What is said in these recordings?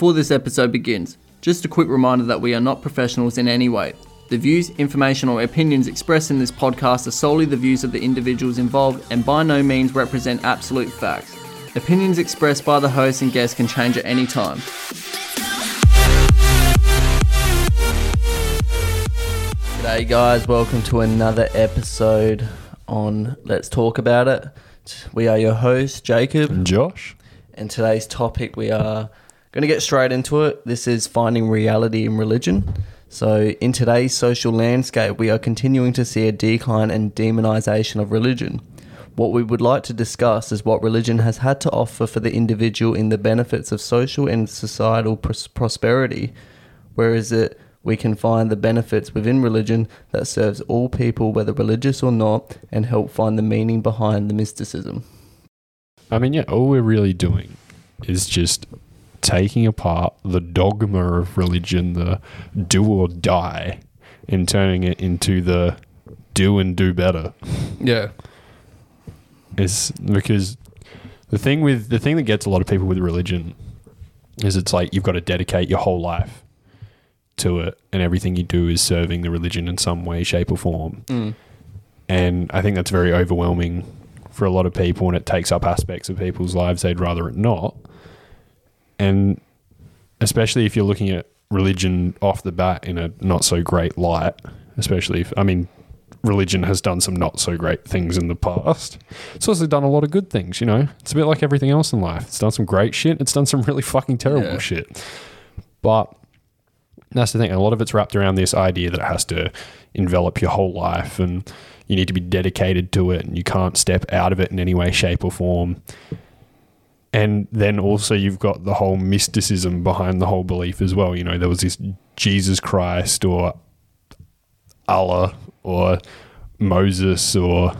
Before this episode begins, just a quick reminder that we are not professionals in any way. The views, information, or opinions expressed in this podcast are solely the views of the individuals involved and by no means represent absolute facts. Opinions expressed by the host and guests can change at any time. G'day, guys. Welcome to another episode on Let's Talk About It. We are your hosts, Jacob, Josh. and today's topic we are going to get straight into it. This is finding reality in religion. So, in today's social landscape, we are continuing to see a decline and demonization of religion. What we would like to discuss is what religion has had to offer for the individual in the benefits of social and societal pros- prosperity, Where is it we can find the benefits within religion that serves all people, whether religious or not, and help find the meaning behind the mysticism. I mean, yeah, all we're really doing is just taking apart the dogma of religion, the do or die, and turning it into the do and do better. Yeah. Is because the thing with the thing that gets a lot of people with religion is it's like you've got to dedicate your whole life to it, and everything you do is serving the religion in some way, shape, or form. Mm. And I think that's very overwhelming for a lot of people, and it takes up aspects of people's lives they'd rather it not. And especially if you're looking at religion off the bat in a not so great light, especially if, I mean, religion has done some not so great things in the past. It's also done a lot of good things, you know? It's a bit like everything else in life. It's done some great shit, it's done some really fucking terrible Yeah. shit. But that's the thing. A lot of it's wrapped around this idea that it has to envelop your whole life and you need to be dedicated to it and you can't step out of it in any way, shape, or form. And then also you've got the whole mysticism behind the whole belief as well. You know, there was this Jesus Christ or Allah or Moses or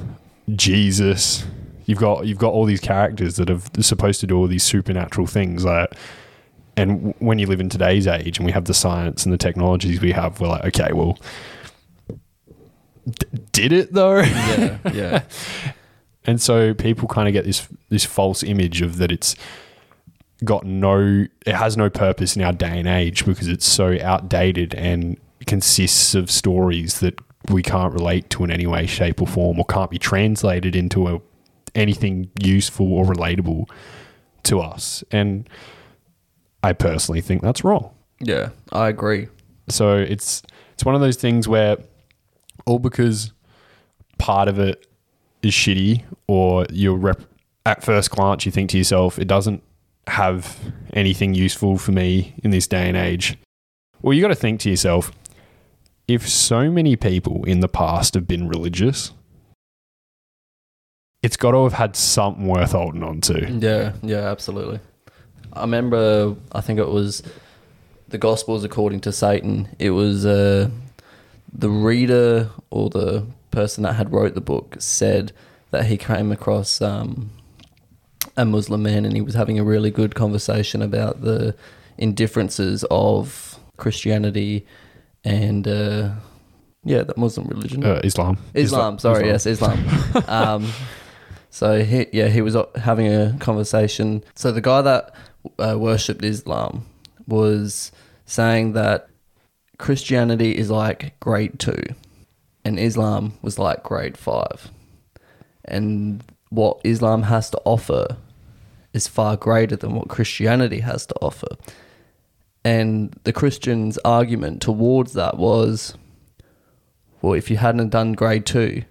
Jesus. You've got you've got all these characters that are supposed to do all these supernatural things like and w- when you live in today's age and we have the science and the technologies we have, we're like, okay, well, d- did it though? Yeah. Yeah. and so people kind of get this this false image of that it's got no, it has no purpose in our day and age because it's so outdated and consists of stories that we can't relate to in any way, shape, or form, or can't be translated into a, anything useful or relatable to us. And I personally think that's wrong. yeah. I agree. So it's it's one of those things where all because part of it is shitty or you're rep- at first glance you think to yourself it doesn't have anything useful for me in this day and age. Well, you got to think to yourself if so many people in the past have been religious, it's got to have had something worth holding on to. Yeah, yeah, absolutely. I remember, I think it was the Gospels according to Satan. It was uh, the reader or the person that had wrote the book said that he came across um, a Muslim man and he was having a really good conversation about the indifferences of Christianity and uh, yeah, the Muslim religion. Uh, Islam. Islam, sorry, yes, Islam. um, so he, yeah, he was uh, having a conversation. So the guy that uh, worshipped Islam was saying that Christianity is like grade two, and Islam was like grade five, and what Islam has to offer is far greater than what Christianity has to offer. And the Christians' argument towards that was well, if you hadn't done grade two,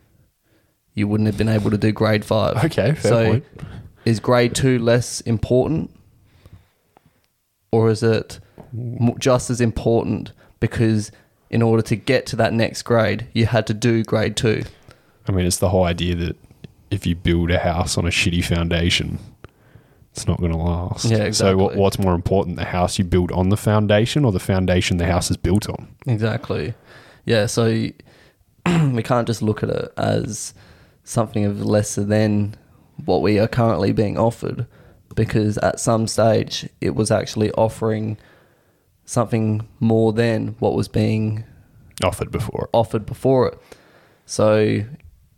you wouldn't have been able to do grade five. Okay, fair so point. is grade two less important, or is it just as important because in order to get to that next grade, you had to do grade two? I mean, it's the whole idea that if you build a house on a shitty foundation, it's not going to last. Yeah, exactly. So, what, what's more important, the house you build on the foundation or the foundation the house is built on? Exactly. Yeah, so we can't just look at it as something of lesser than what we are currently being offered because at some stage it was actually offering something more than what was being Offered before. offered before it. So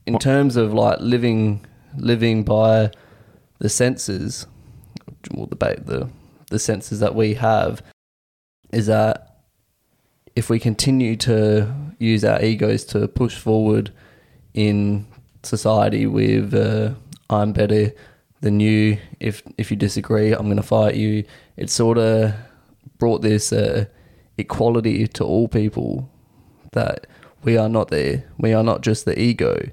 in What- terms of like living living by the senses, well, the the the senses that we have is that if we continue to use our egos to push forward in society with uh, I'm better than you, if if you disagree, I'm going to fight you. It's sort of brought this uh, equality to all people that we are not there. We are not just the ego.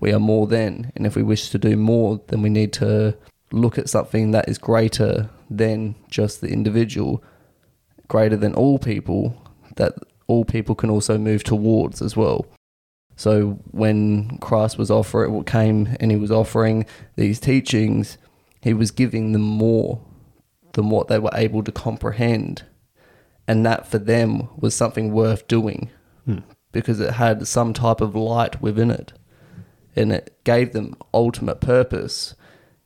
We are more than. And if we wish to do more, then we need to look at something that is greater than just the individual, greater than all people, that all people can also move towards as well. So when Christ was offering, what came and he was offering these teachings, he was giving them more than what they were able to comprehend. And that for them was something worth doing Hmm. because it had some type of light within it. And it gave them ultimate purpose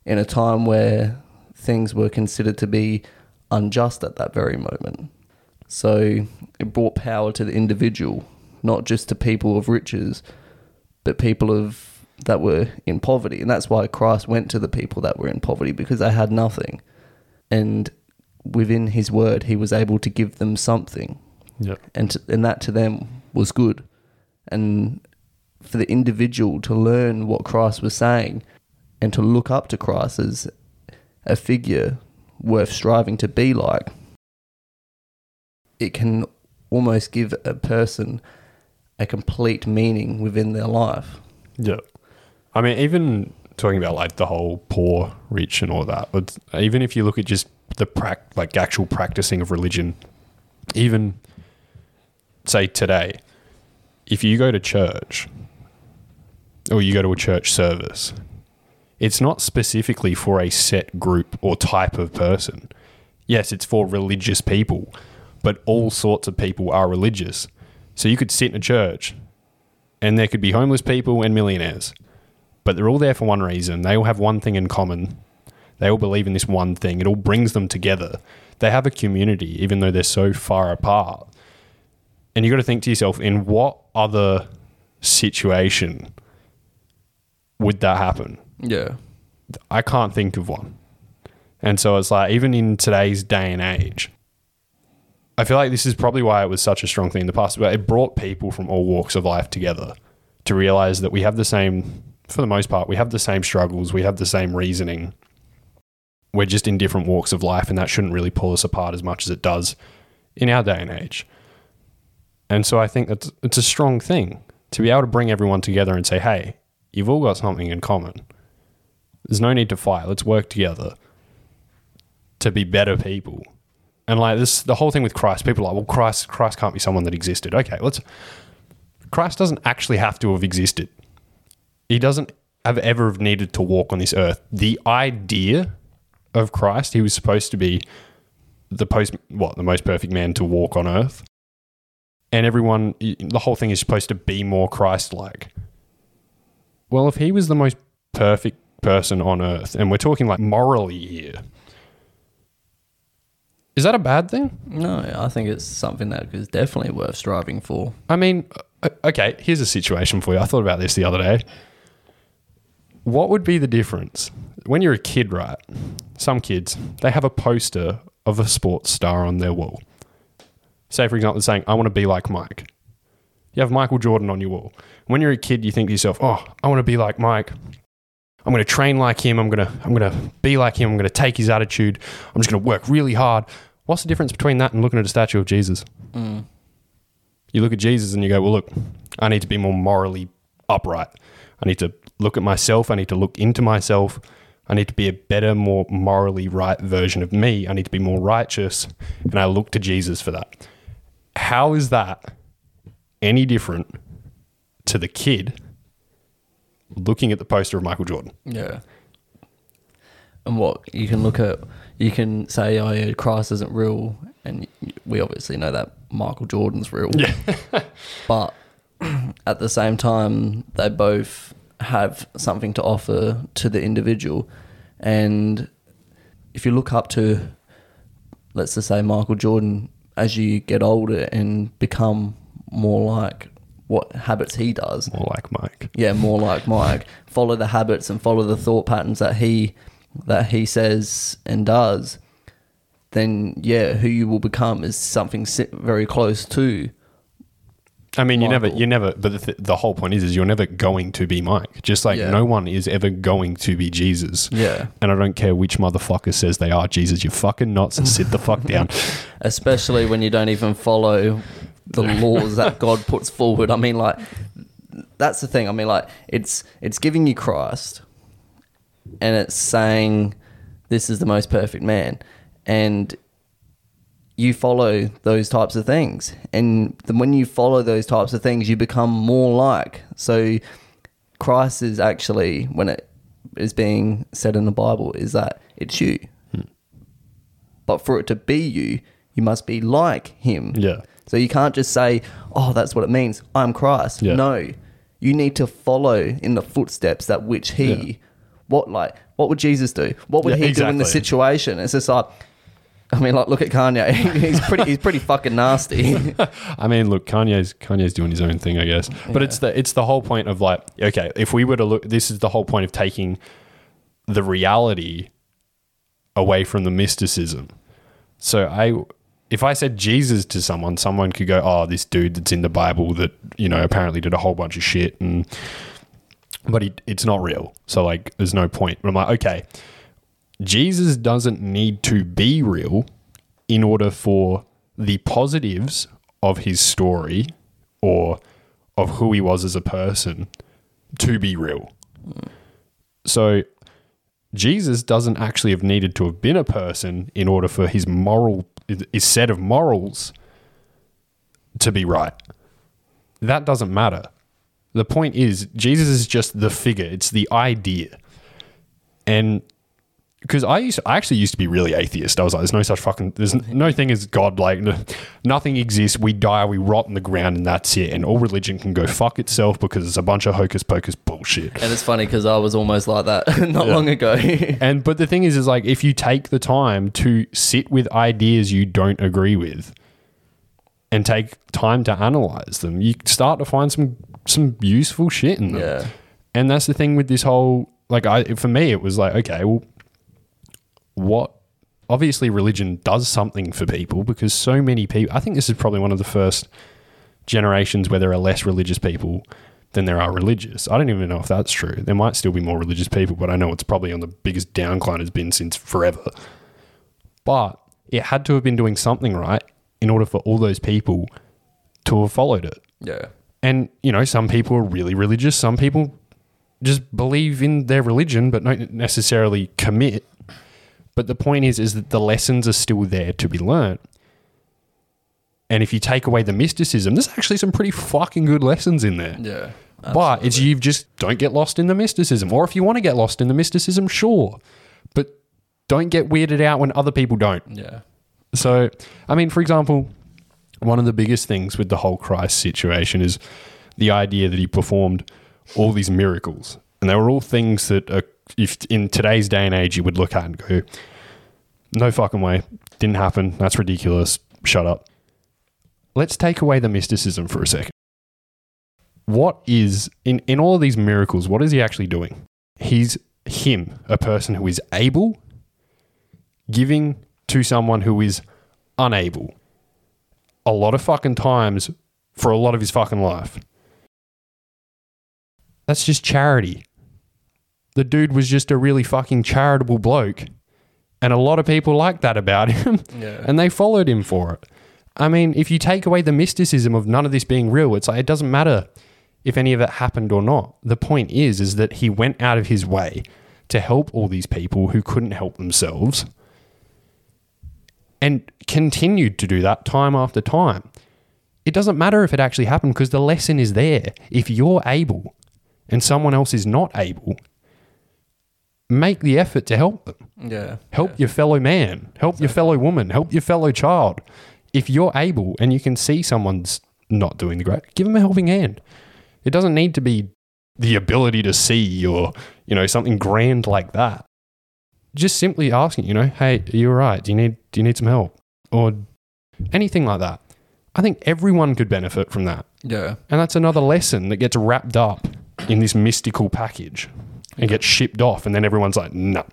in a time where things were considered to be unjust at that very moment. So it brought power to the individual, not just to people of riches, but people of that were in poverty. And that's why Christ went to the people that were in poverty because they had nothing. And within his word, he was able to give them something Yeah. and to, and that to them was good. And for the individual to learn what Christ was saying and to look up to Christ as a figure worth striving to be like, it can almost give a person a complete meaning within their life. Yeah. I mean, even talking about like the whole poor, rich, and all that, but even if you look at just the prac- like actual practicing of religion, even say today, if you go to church or you go to a church service, it's not specifically for a set group or type of person. Yes, it's for religious people, but all sorts of people are religious. So you could sit in a church and there could be homeless people and millionaires, but they're all there for one reason. They all have one thing in common. They all believe in this one thing. It all brings them together. They have a community, even though they're so far apart. And you've got to think to yourself, in what other situation would that happen? Yeah. I can't think of one. And so it's like, even in today's day and age, I feel like this is probably why it was such a strong thing in the past, but it brought people from all walks of life together to realize that we have the same, for the most part, we have the same struggles, we have the same reasoning. We're just in different walks of life, and that shouldn't really pull us apart as much as it does in our day and age. And so I think that's it's a strong thing to be able to bring everyone together and say, hey, you've all got something in common. There's no need to fight. Let's work together to be better people. And like this, the whole thing with Christ, people are like, well, Christ, Christ can't be someone that existed. Okay, let's. Christ doesn't actually have to have existed. He doesn't have ever have needed to walk on this earth. The idea of Christ, he was supposed to be the post, what the most perfect man to walk on earth, and everyone, the whole thing is supposed to be more Christ-like. Well, if he was the most perfect person on earth, and we're talking like morally here, is that a bad thing? No, I think it's something that is definitely worth striving for. I mean, uh, okay, here's a situation for you. I thought about this the other day. What would be the difference when you're a kid, right? Some kids, they have a poster of a sports star on their wall. Say, for example, they're saying, I want to be like Mike. You have Michael Jordan on your wall. When you're a kid, you think to yourself, oh, I want to be like Mike. I'm going to train like him. I'm going to I'm going to be like him. I'm going to take his attitude. I'm just going to work really hard. What's the difference between that and looking at a statue of Jesus? Mm. You look at Jesus and you go, well, look, I need to be more morally upright. I need to look at myself. I need to look into myself. I need to be a better, more morally right version of me. I need to be more righteous. And I look to Jesus for that. How is that any different to the kid looking at the poster of Michael Jordan? Yeah. And what you can look at, you can say, "Oh, yeah, Christ isn't real," and we obviously know that Michael Jordan's real. Yeah. but at the same time, they both have something to offer to the individual. And if you look up to, let's just say, Michael Jordan, as you get older and become more like what habits he does, More like Mike. yeah, more like Mike, follow the habits and follow the thought patterns that he that he says and does, then yeah, who you will become is something very close to. I mean, you never, you never. But the, th- the whole point is, is you're never going to be Mike. Just like Yeah. no one is ever going to be Jesus. Yeah. And I don't care which motherfucker says they are Jesus. You're fucking nuts and sit the fuck down. especially when you don't even follow the laws that God puts forward. I mean, like that's the thing. I mean, like it's it's giving you Christ, and it's saying this is the most perfect man, and you follow those types of things, and when you follow those types of things, you become more like. So, Christ is actually when it is being said in the Bible is that it's you. Hmm. But for it to be you, you must be like him. Yeah. So you can't just say, "Oh, that's what it means. I'm Christ." Yeah. No, you need to follow in the footsteps that which he. Yeah. What like what would Jesus do? What would Yeah, he do in the situation? It's just like, I mean, like look at Kanye. he's pretty. He's pretty fucking nasty. I mean, look, Kanye's Kanye's doing his own thing, I guess. But it's the it's the whole point of like, okay, if we were to look, this is the whole point of taking the reality away from the mysticism. So I, if I said Jesus to someone, someone could go, "Oh, this dude that's in the Bible that you know apparently did a whole bunch of shit," and but he, it's not real. So like, there's no point. But I'm like, okay, Jesus doesn't need to be real in order for the positives of his story or of who he was as a person to be real. So Jesus doesn't actually have needed to have been a person in order for his moral his set of morals to be right. That doesn't matter. The point is Jesus is just the figure, it's the idea. And because I used I actually used to be really atheist. I was like, there's no such fucking there's no thing as God. Like n- nothing exists. We die, we rot in the ground, and that's it. And all religion can go fuck itself because it's a bunch of hocus pocus bullshit. and it's funny because I was almost like that not Yeah. long ago. And but the thing is, is like if you take the time to sit with ideas you don't agree with, and take time to analyze them, you start to find some some useful shit in them. yeah. And that's the thing with this whole like I for me it was like okay, well what obviously religion does something for people because so many people I think this is probably one of the first generations where there are less religious people than there are religious. I don't even know if that's true. There might still be more religious people, but I know it's probably on the biggest downcline has been since forever. But it had to have been doing something right in order for all those people to have followed it. Yeah. And, you know, some people are really religious. Some people just believe in their religion, but don't necessarily commit. But the point is, is that the lessons are still there to be learnt. And if you take away the mysticism, there's actually some pretty fucking good lessons in there. Yeah. But it's you just don't get lost in the mysticism. Or if you want to get lost in the mysticism, sure. But don't get weirded out when other people don't. Yeah. So, I mean, for example, one of the biggest things with the whole Christ situation is the idea that he performed all these miracles. And they were all things that, are, if in today's day and age, you would look at and go, no fucking way. Didn't happen. That's ridiculous. Shut up. Let's take away the mysticism for a second. What is, in, in all of these miracles, what is he actually doing? He's him, a person who is able, giving to someone who is unable a lot of fucking times for a lot of his fucking life. That's just charity. The dude was just a really fucking charitable bloke. And a lot of people liked that about him. Yeah. And they followed him for it. I mean, if you take away the mysticism of none of this being real, it's like it doesn't matter if any of it happened or not. The point is, is that he went out of his way to help all these people who couldn't help themselves and continued to do that time after time. It doesn't matter if it actually happened because the lesson is there. If you're able and someone else is not able, make the effort to help them. Yeah. Help your fellow man, help your fellow woman, help your fellow child. If you're able and you can see someone's not doing the great, give them a helping hand. It doesn't need to be the ability to see or, you know, something grand like that. Just simply asking, you know, hey, are you all right? Do you need do you need some help? Or anything like that. I think everyone could benefit from that. Yeah. And that's another lesson that gets wrapped up in this mystical package and gets shipped off. And then everyone's like, no,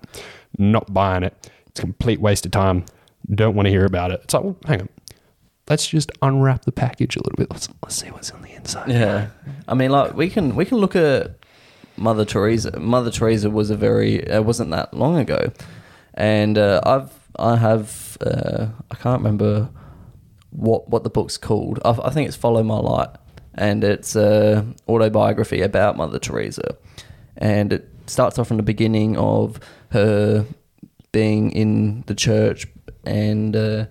not buying it. It's a complete waste of time. don't want to hear about it. It's like, well, hang on. Let's just unwrap the package a little bit. Let's, let's see what's on the inside. Yeah, I mean, like we can we can look at Mother Teresa. Mother Teresa was a very it wasn't that long ago, and uh, I've I have uh, I can't remember what what the book's called. I, I think it's Follow My Light, and it's a autobiography about Mother Teresa, and it starts off from the beginning of her being in the church and uh,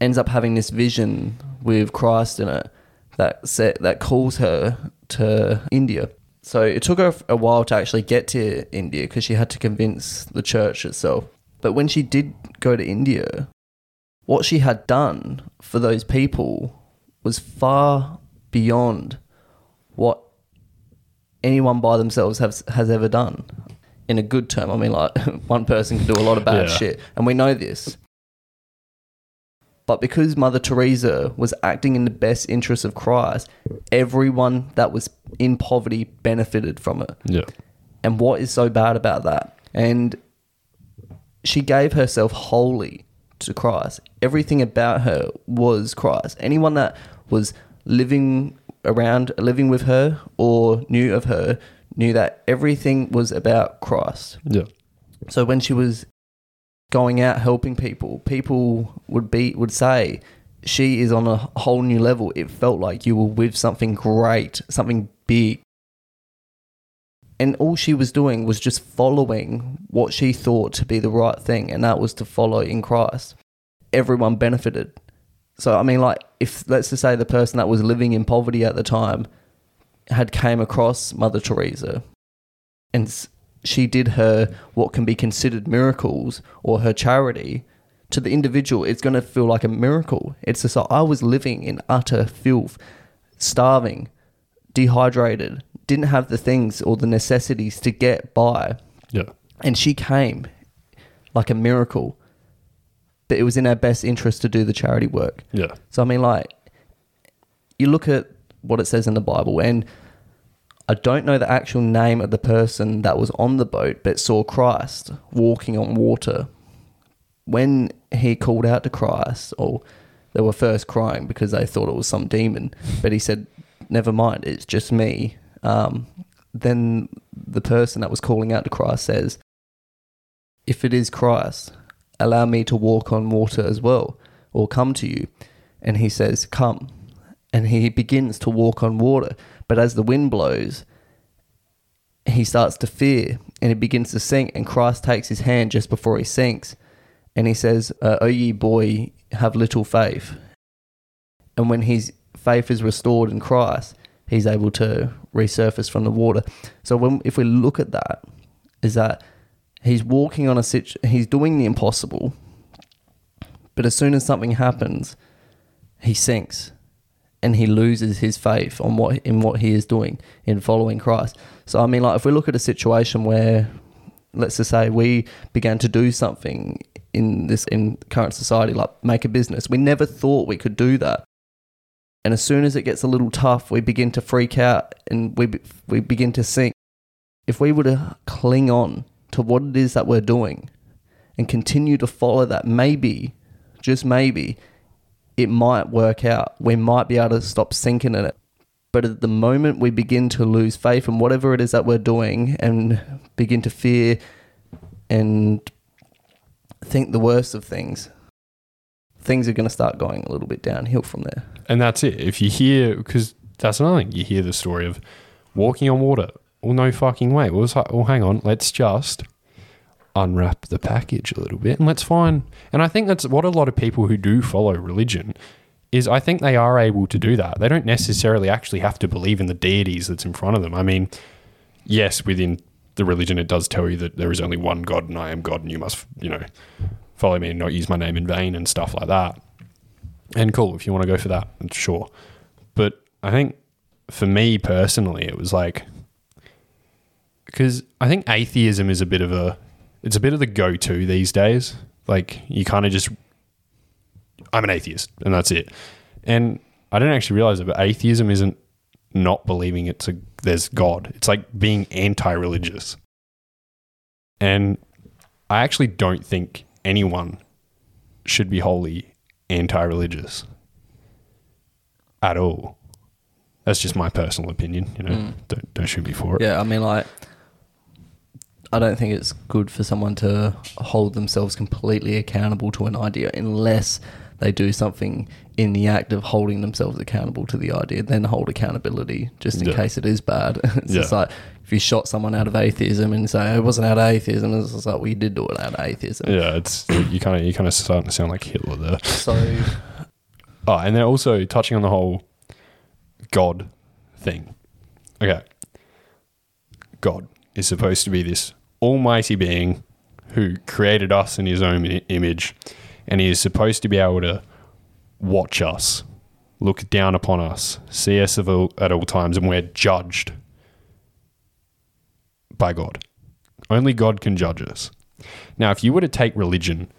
ends up having this vision with Christ in it that set, that calls her to India. So it took her a while to actually get to India because she had to convince the church itself. But when she did go to India, what she had done for those people was far beyond what anyone by themselves has has ever done. In a good term, I mean, like one person can do a lot of bad Yeah. shit, and we know this. But because Mother Teresa was acting in the best interest of Christ, everyone that was in poverty benefited from it. Yeah. And what is so bad about that? And she gave herself wholly to Christ. Everything about her was Christ. Anyone that was living around, living with her, or knew of her, knew that everything was about Christ. Yeah. So when she was going out helping people, people would be would say she is on a whole new level. It felt like you were with something great, something big. And all she was doing was just following what she thought to be the right thing, and that was to follow in Christ. Everyone benefited. So I mean, like, if let's just say the person that was living in poverty at the time had came across Mother Teresa, and she did her what can be considered miracles or her charity to the individual it's going to feel like a miracle. It's just like i was living in utter filth starving dehydrated didn't have the things or the necessities to get by. Yeah. and she came like a miracle but it was in our best interest to do the charity work Yeah. so I mean, like, you look at what it says in the Bible, and I don't know the actual name of the person that was on the boat, but saw Christ walking on water. When he called out to Christ, or they were first crying because they thought it was some demon, but he said, "Never mind, it's just me." Um, then the person that was calling out to Christ says, "If it is Christ, allow me to walk on water as well, or come to you." And he says, "Come." And he begins to walk on water, but as the wind blows, he starts to fear and he begins to sink. And Christ takes his hand just before he sinks, and he says, uh, "O ye boy, have little faith." And when his faith is restored in Christ, he's able to resurface from the water. So when if we look at that, is that he's walking on a situ- he's doing the impossible, but as soon as something happens, he sinks and he loses his faith on what in what he is doing in following Christ. So I mean like if we look at a situation where let's just say we began to do something in this in current society like make a business. We never thought we could do that. And as soon as it gets a little tough, we begin to freak out and we we begin to sink. If we were to cling on to what it is that we're doing and continue to follow that, maybe, just maybe, it might work out. We might be able to stop sinking in it. But at the moment we begin to lose faith in whatever it is that we're doing and begin to fear and think the worst of things, things are going to start going a little bit downhill from there. And that's it. If you hear, because that's another thing, you hear the story of walking on water. Well, no fucking way. Well, it's like, well, hang on. Let's just unwrap the package a little bit and let's find. And I think that's what a lot of people who do follow religion is I think they are able to do that. They don't necessarily actually have to believe in the deities that's in front of them. I mean, yes, within the religion, it does tell you that there is only one God and I am God and you must, you know, follow me and not use my name in vain and stuff like that. And cool, if you want to go for that, sure. But I think for me personally, it was like, because I think atheism is a bit of a, it's a bit of the go to these days. Like you kind of just, I'm an atheist and that's it. And I didn't actually realize it, but atheism isn't not believing it's a, there's God. It's like being anti religious. And I actually don't think anyone should be wholly anti-religious at all. That's just my personal opinion. You know, mm. don't don't shoot me for it. Yeah, I mean, like, I don't think it's good for someone to hold themselves completely accountable to an idea unless they do something in the act of holding themselves accountable to the idea, then hold accountability just in Yeah. case it is bad. it's just like if you shot someone out of atheism and say "Oh, it wasn't out of atheism, it's just like, well, did do it out of atheism. Yeah, it's you kind of you kind of starting to sound like Hitler there. So, Oh, and they're also touching on the whole God thing. Okay. God is supposed to be this almighty being who created us in his own image, and he is supposed to be able to watch us, look down upon us, see us at all times, and we're judged by God. Only God can judge us. Now, if you were to take religion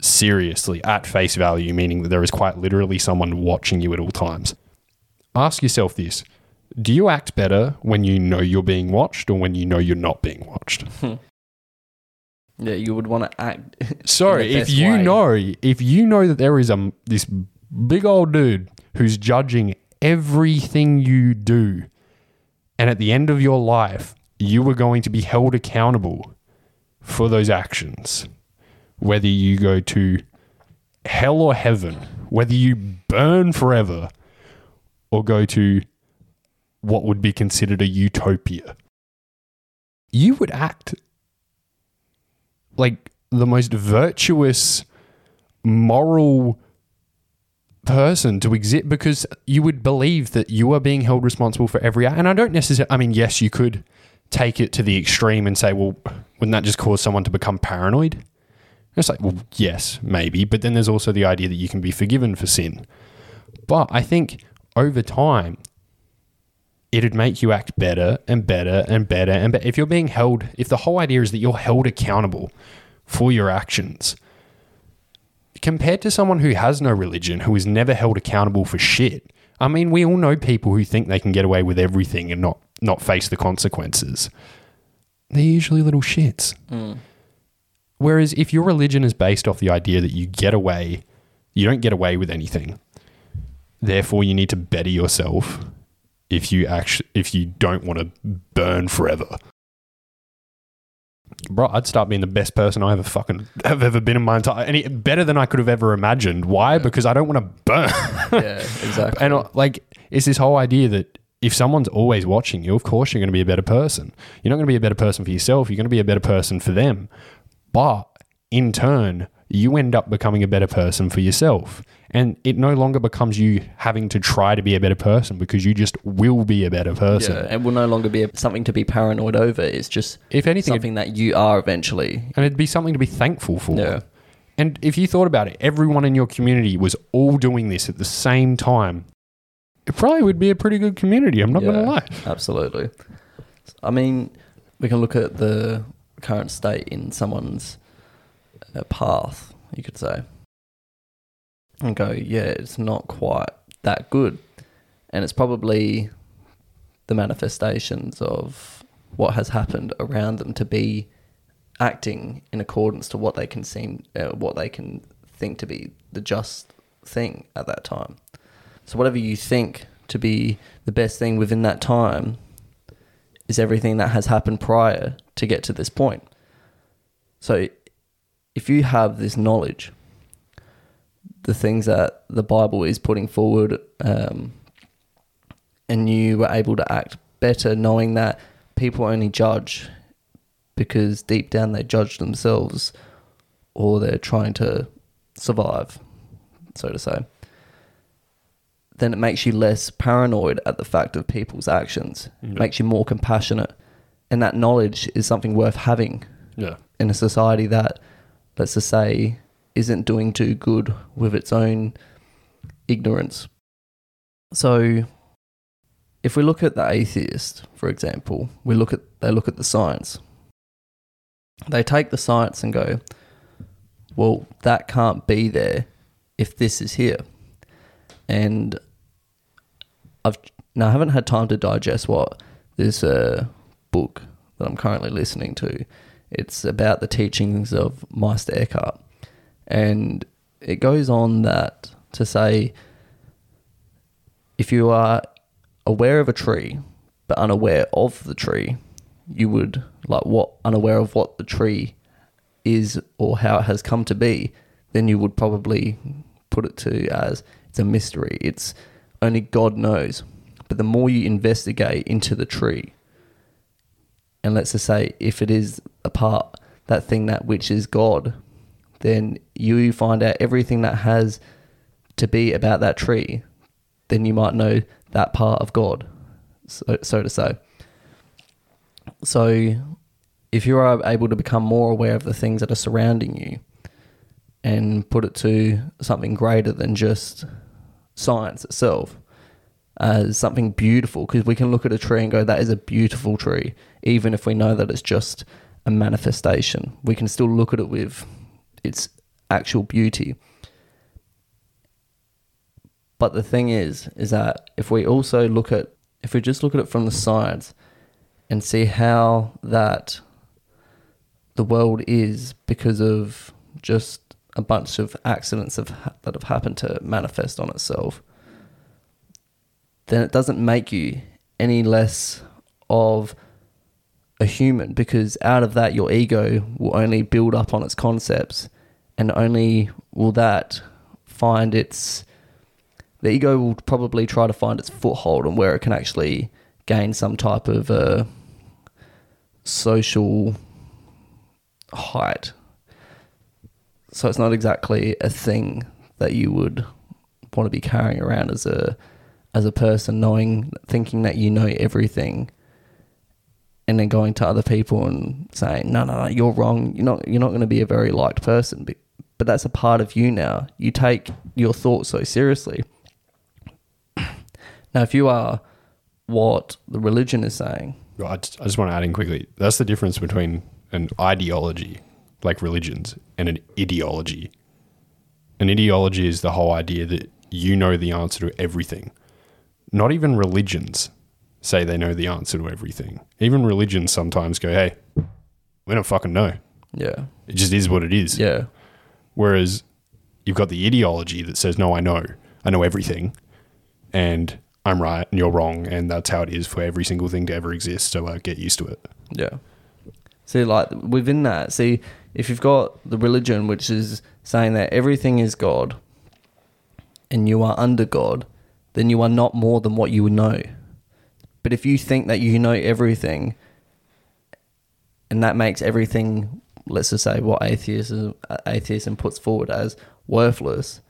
seriously at face value, meaning that there is quite literally someone watching you at all times. Ask yourself this Do you act better when you know you're being watched or when you know you're not being watched? yeah, you would want to act. Sorry, if you way. know if you know that there is a this big old dude who's judging everything you do, and at the end of your life, you are going to be held accountable for those actions, whether you go to hell or heaven, whether you burn forever, or go to what would be considered a utopia. You would act like the most virtuous, moral person to exist because you would believe that you are being held responsible for every act. And I don't necessarily, I mean, yes, you could take it to the extreme and say, well, wouldn't that just cause someone to become paranoid? And It's like, well, yes, maybe. But then there's also the idea that you can be forgiven for sin. But I think over time, it'd make you act better and better and better and better. If you're being held, if the whole idea is that you're held accountable for your actions, compared to someone who has no religion, who is never held accountable for shit. I mean, we all know people who think they can get away with everything and not not face the consequences. They're usually little shits. Mm. Whereas if your religion is based off the idea that you get away, you don't get away with anything. Therefore, you need to better yourself if you actually if you don't want to burn forever. Bro, I'd start being the best person I ever fucking have ever been in my entire any better than I could have ever imagined. Why? Because I don't want to burn. yeah, exactly. and uh, like it's this whole idea that if someone's always watching you, of course you're going to be a better person. You're not going to be a better person for yourself. You're going to be a better person for them. But in turn, you end up becoming a better person for yourself. And it no longer becomes you having to try to be a better person because you just will be a better person. yeah, it will no longer be something to be paranoid over. It's just If anything, something that you are eventually. and it'd be something to be thankful for. Yeah. And if you thought about it, everyone in your community was all doing this at the same time. It probably would be a pretty good community. I'm not going to lie. Absolutely. I mean, we can look at the current state in someone's uh, path, you could say, and go, yeah, it's not quite that good. And it's probably the manifestations of what has happened around them to be acting in accordance to what they can seem, uh, what they can think to be the just thing at that time. So whatever you think to be the best thing within that time is everything that has happened prior to get to this point. So if you have this knowledge, the things that the Bible is putting forward, um, and you were able to act better knowing that people only judge because deep down they judge themselves or they're trying to survive, so to say then it makes you less paranoid at the fact of people's actions. Yeah. Makes you more compassionate. And that knowledge is something worth having Yeah. in a society that, let's just say, isn't doing too good with its own ignorance. So if we look at the atheist, for example, we look at they look at the science. They take the science and go, well, that can't be there if this is here. And I've now I haven't had time to digest what this uh, book that I'm currently listening to. It's about the teachings of Meister Eckhart, and it goes on that to say if you are aware of a tree but unaware of the tree, you would like what unaware of what the tree is or how it has come to be, then you would probably put it to as it's a mystery. It's only God knows. But the more you investigate into the tree, and let's just say if it is a part that thing that which is God, then you find out everything that has to be about that tree, then you might know that part of God, so, so to say. So, if you are able to become more aware of the things that are surrounding you and put it to something greater than just science itself, as something beautiful, because we can look at a tree and go, that is a beautiful tree, even if we know that it's just a manifestation. We can still look at it with its actual beauty. But the thing is, is that if we also look at, if we just look at it from the science and see how that the world is because of just a bunch of accidents that have happened to manifest on itself, then it doesn't make you any less of a human because out of that, your ego will only build up on its concepts and only will that find its. The ego will probably try to find its foothold on where it can actually gain some type of uh, social height. So it's not exactly a thing that you would want to be carrying around as a as a person, knowing, thinking that you know everything, and then going to other people and saying, "No, no, no, you're wrong. You're not. You're not going to be a very liked person." But, but that's a part of you now. You take your thoughts so seriously. now, if you are what the religion is saying, I just, I just want to add in quickly. That's the difference between an ideology, like religions, and an ideology. An ideology is the whole idea that you know the answer to everything. Not even religions say they know the answer to everything. Even religions sometimes go, hey, we don't fucking know. yeah, It just is what it is. yeah, Whereas you've got the ideology that says, no, I know. I know everything. And I'm right and you're wrong. And that's how it is for every single thing to ever exist. So uh, get used to it. Yeah. See, like within that, see, if you've got the religion which is saying that everything is God and you are under God, then you are not more than what you know. But if you think that you know everything and that makes everything, let's just say what atheism, atheism puts forward as worthless,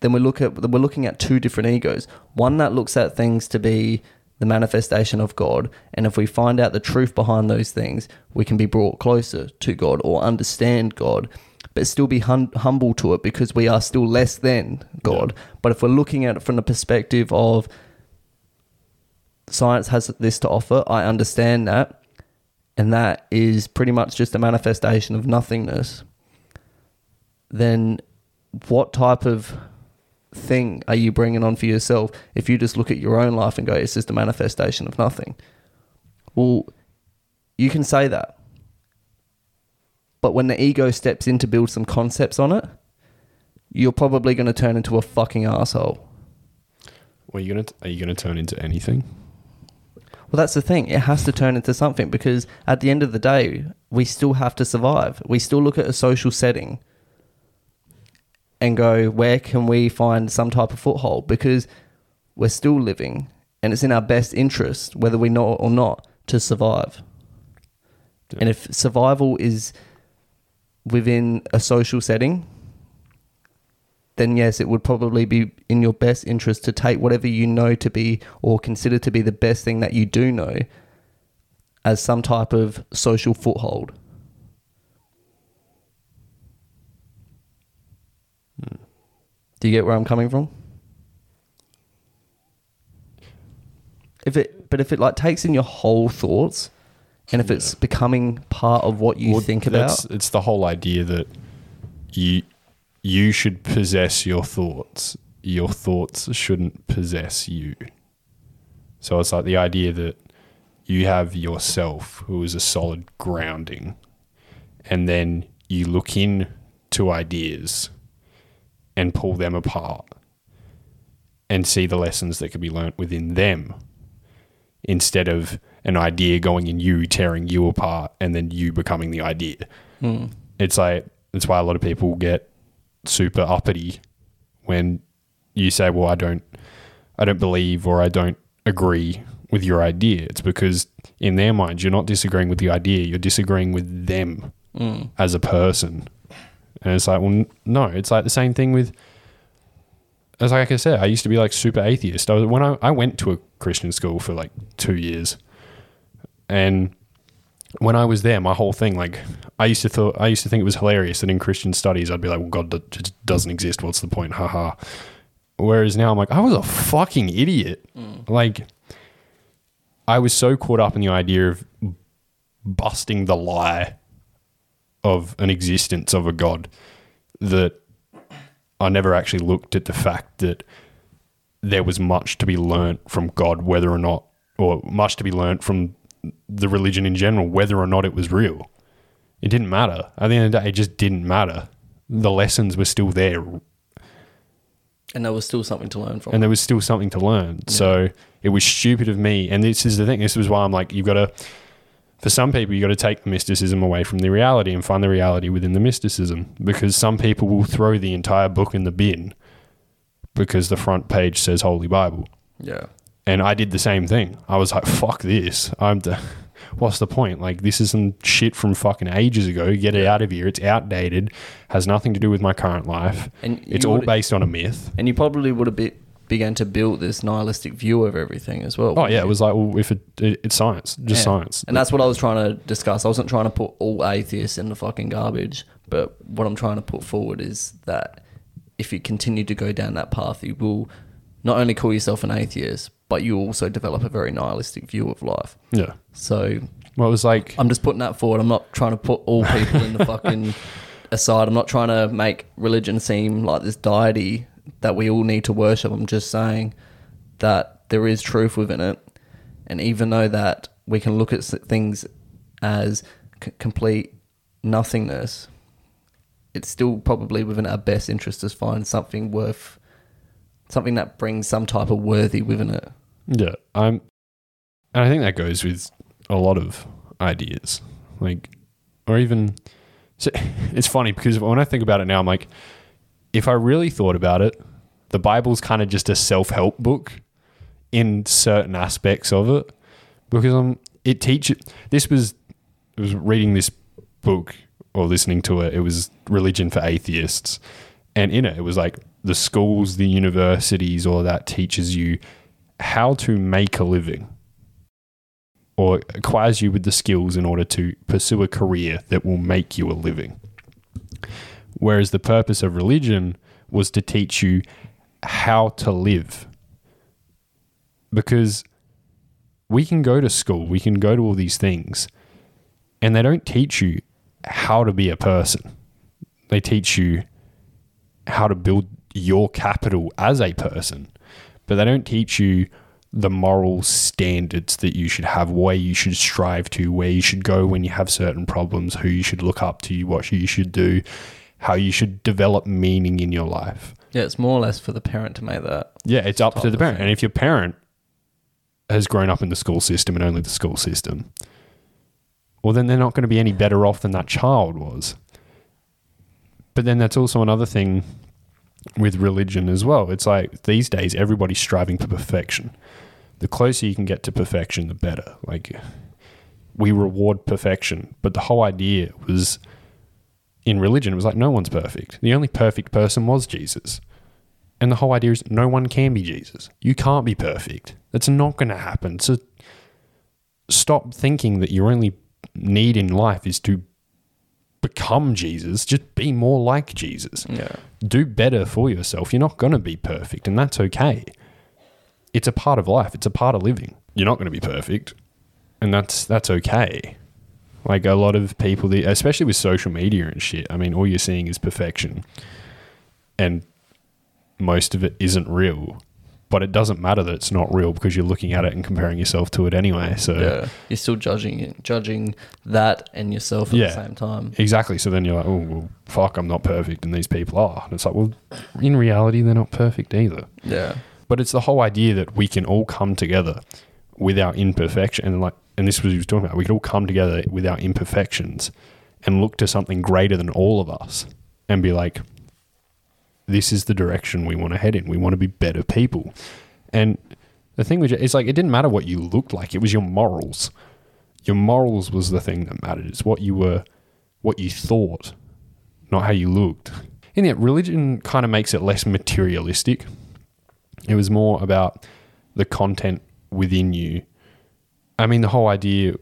then we look at we're looking at two different egos. One that looks at things to be the manifestation of God, and if we find out the truth behind those things, we can be brought closer to God or understand God, but still be hum- humble to it because we are still less than God. But if we're looking at it from the perspective of science has this to offer, I understand that, and that is pretty much just a manifestation of nothingness. Then, what type of thing are you bringing on for yourself if you just look at your own life and go, it's just a manifestation of nothing? Well, you can say that. But when the ego steps in to build some concepts on it, you're probably going to turn into a fucking asshole. Well, you gonna are you gonna turn into anything? Well, that's the thing. It has to turn into something because at the end of the day, we still have to survive. We still look at a social setting and go, where can we find some type of foothold? Because we're still living and it's in our best interest, whether we know it or not, to survive. Yeah. And if survival is within a social setting, then yes, it would probably be in your best interest to take whatever you know to be or consider to be the best thing that you do know as some type of social foothold. Hmm. Do you get where I'm coming from? If it, but if it like takes in your whole thoughts, and if it's becoming part of what you Well, think about, It's the whole idea that you you should possess your thoughts. Your thoughts shouldn't possess you. So it's like the idea that you have yourself, who is a solid grounding, and then you look in two ideas and pull them apart and see the lessons that could be learnt within them instead of an idea going in you, tearing you apart, and then you becoming the idea. Mm. It's like, that's why a lot of people get super uppity when you say, well, I don't, I don't believe or I don't agree with your idea. It's because in their minds, you're not disagreeing with the idea, you're disagreeing with them Mm. as a person. And it's like, well, no, it's like the same thing with, as like I said, I used to be like super atheist. I was, when I, I went to a Christian school for like two years and when I was there, my whole thing, like I used to thought, I used to think it was hilarious that in Christian studies, I'd be like, well, God just doesn't exist. What's the point? Ha ha. Whereas now I'm like, I was a fucking idiot. Mm. Like, I was so caught up in the idea of busting the lie of an existence of a God that I never actually looked at the fact that there was much to be learnt from God, whether or not, or much to be learnt from the religion in general, whether or not it was real. It didn't matter. At the end of the day, it just didn't matter. The lessons were still there, And there was still something to learn from. and there was still something to learn. So it was stupid of me. And this is the thing. This was why I'm like, you've got to, for some people, you've got to take the mysticism away from the reality and find the reality within the mysticism. Because some people will throw the entire book in the bin because the front page says Holy Bible. yeah. And I did the same thing. I was like, fuck this. I'm the, what's the point? Like, this is some shit from fucking ages ago. Get it out of here. It's outdated, has nothing to do with my current life. And It's all based on a myth. And you probably would have be, began to build this nihilistic view of everything as well. Oh yeah, it was like, well, if it, it it's science, just Yeah. science. And that's what I was trying to discuss. I wasn't trying to put all atheists in the fucking garbage, but what I'm trying to put forward is that if you continue to go down that path, you will not only call yourself an atheist, but you also develop a very nihilistic view of life. yeah. So Well, it was like, I'm just putting that forward. I'm not trying to put all people in the fucking aside. I'm not trying to make religion seem like this deity that we all need to worship. I'm just saying that there is truth within it. And even though that we can look at things as c- complete nothingness, it's still probably within our best interest to find something worth, something that brings some type of worthy within it. yeah, I'm, and I think that goes with a lot of ideas, like, or even, so it's funny because when I think about it now, I'm like, if I really thought about it, the Bible's kind of just a self help book in certain aspects of it because um, it teaches. This was I was reading this book or listening to it. It was religion for atheists, and in it, it was like the schools, the universities, all that teaches you how to make a living or acquires you with the skills in order to pursue a career that will make you a living. Whereas the purpose of religion was to teach you how to live. Because we can go to school, we can go to all these things, and they don't teach you how to be a person. They teach you how to build your capital as a person, but they don't teach you the moral standards that you should have, where you should strive to, where you should go when you have certain problems, who you should look up to, what you should do, how you should develop meaning in your life. Yeah, it's more or less for the parent to make that. Yeah, it's up to the parent. And if your parent has grown up in the school system and only the school system, well, then they're not going to be any better off than that child was. But then that's also another thing with religion as well. It's like these days, everybody's striving for perfection. The closer you can get to perfection, the better. Like, we reward perfection. But the whole idea was in religion, it was like no one's perfect. The only perfect person was Jesus. And the whole idea is no one can be Jesus. You can't be perfect. That's not going to happen. So stop thinking that your only need in life is to become Jesus. Just be more like Jesus. Yeah. Do better for yourself. You're not going to be perfect, and that's okay. It's a part of life. It's a part of living. You're not going to be perfect, and that's that's okay. Like a lot of people, especially with social media and shit. I mean, all you're seeing is perfection, and most of it isn't real. But it doesn't matter that it's not real because you're looking at it and comparing yourself to it anyway. So Yeah, you're still judging it, judging that and yourself at Yeah. the same time. exactly. So then you're like, oh well, fuck, I'm not perfect, and these people are. And it's like, well, in reality, they're not perfect either. Yeah, But it's the whole idea that we can all come together with our imperfection, and like, and this was what he was talking about. We could all come together with our imperfections and look to something greater than all of us, and be like, this is the direction we want to head in. We want to be better people. And the thing which is like, it didn't matter what you looked like; it was your morals. Your morals was the thing that mattered. It's what you were, what you thought, not how you looked. And yet, religion kind of makes it less materialistic. It was more about the content within you. I mean, the whole idea,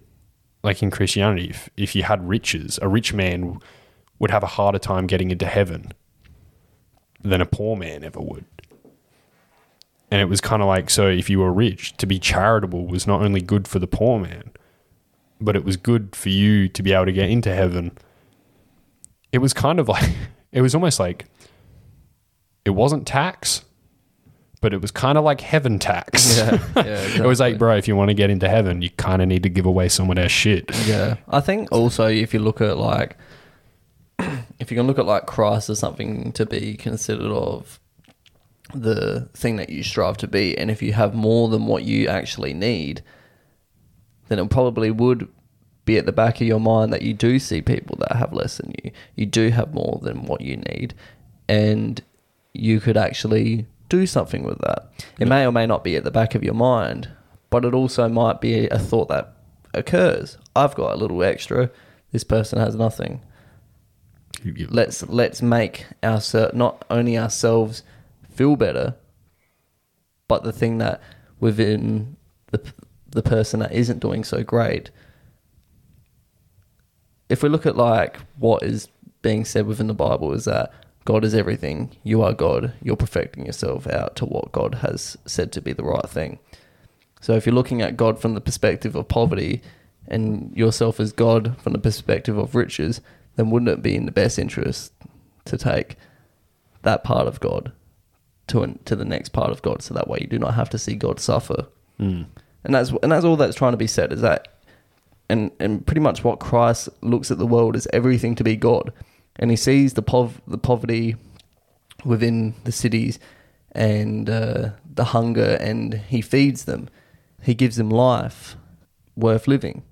like in Christianity, if, if you had riches, a rich man would have a harder time getting into heaven than a poor man ever would. And it was kind of like so if you were rich, to be charitable was not only good for the poor man, but it was good for you to be able to get into heaven. It was kind of like, it was almost like, it wasn't tax, but it was kind of like heaven tax. yeah, yeah. It was like, bro, if you want to get into heaven, you kind of need to give away some of that shit. Yeah, I think also if you look at like, if you can look at like Christ as something to be considered of the thing that you strive to be, and if you have more than what you actually need, then it probably would be at the back of your mind that you do see people that have less than you. You do have more than what you need, and you could actually do something with that. It may or may not be at the back of your mind, but it also might be a thought that occurs. I've got a little extra. This person has nothing. Let's let's make our not only ourselves feel better, but the thing that within the the person that isn't doing so great. If we look at like what is being said within the Bible is that God is everything. You are God. You're perfecting yourself out to what God has said to be the right thing. So if you're looking at God from the perspective of poverty and yourself as God from the perspective of riches, then wouldn't it be in the best interest to take that part of God to an, to the next part of God, so that way you do not have to see God suffer. Mm. And that's and that's all that's trying to be said is that, and and pretty much what Christ looks at the world is everything to be God, and he sees the pov the poverty within the cities, and uh, the hunger, and he feeds them, he gives them life worth living.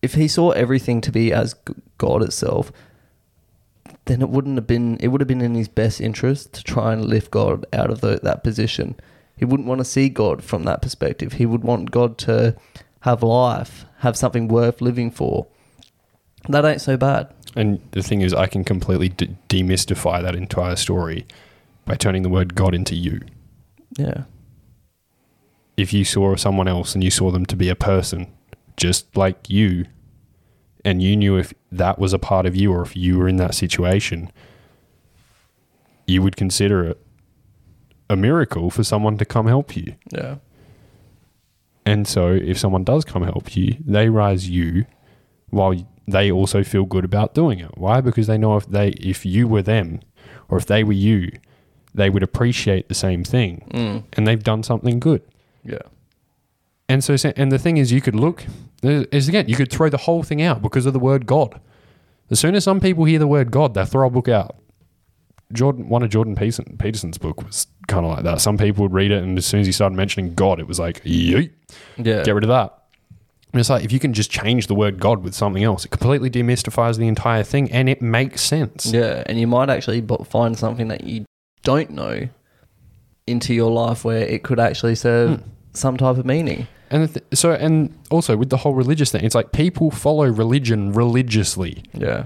If he saw everything to be as God itself, then it wouldn't have been. It would have been in his best interest to try and lift God out of the, that position. He wouldn't want to see God from that perspective. He would want God to have life, have something worth living for. That ain't so bad. And the thing is, I can completely d- demystify that entire story by turning the word God into you. Yeah. If you saw someone else and you saw them to be a person just like you, and you knew if that was a part of you or if you were in that situation, you would consider it a miracle for someone to come help you. Yeah. And so, if someone does come help you, they rise you while they also feel good about doing it. Why? Because they know if they, if you were them, or if they were you, they would appreciate the same thing, Mm. and they've done something good. Yeah. And so, and the thing is, you could look is again, you could throw the whole thing out because of the word God. As soon as some people hear the word God, they throw a book out. Jordan, one of Jordan Peterson, Peterson's book was kind of like that. Some people would read it, and as soon as he started mentioning God, it was like, yeet, Yeah. get rid of that. And it's like if you can just change the word God with something else, it completely demystifies the entire thing, and it makes sense. Yeah, and you might actually find something that you don't know into your life where it could actually serve Hmm. some type of meaning. And th- so, and also with the whole religious thing, it's like people follow religion religiously. Yeah.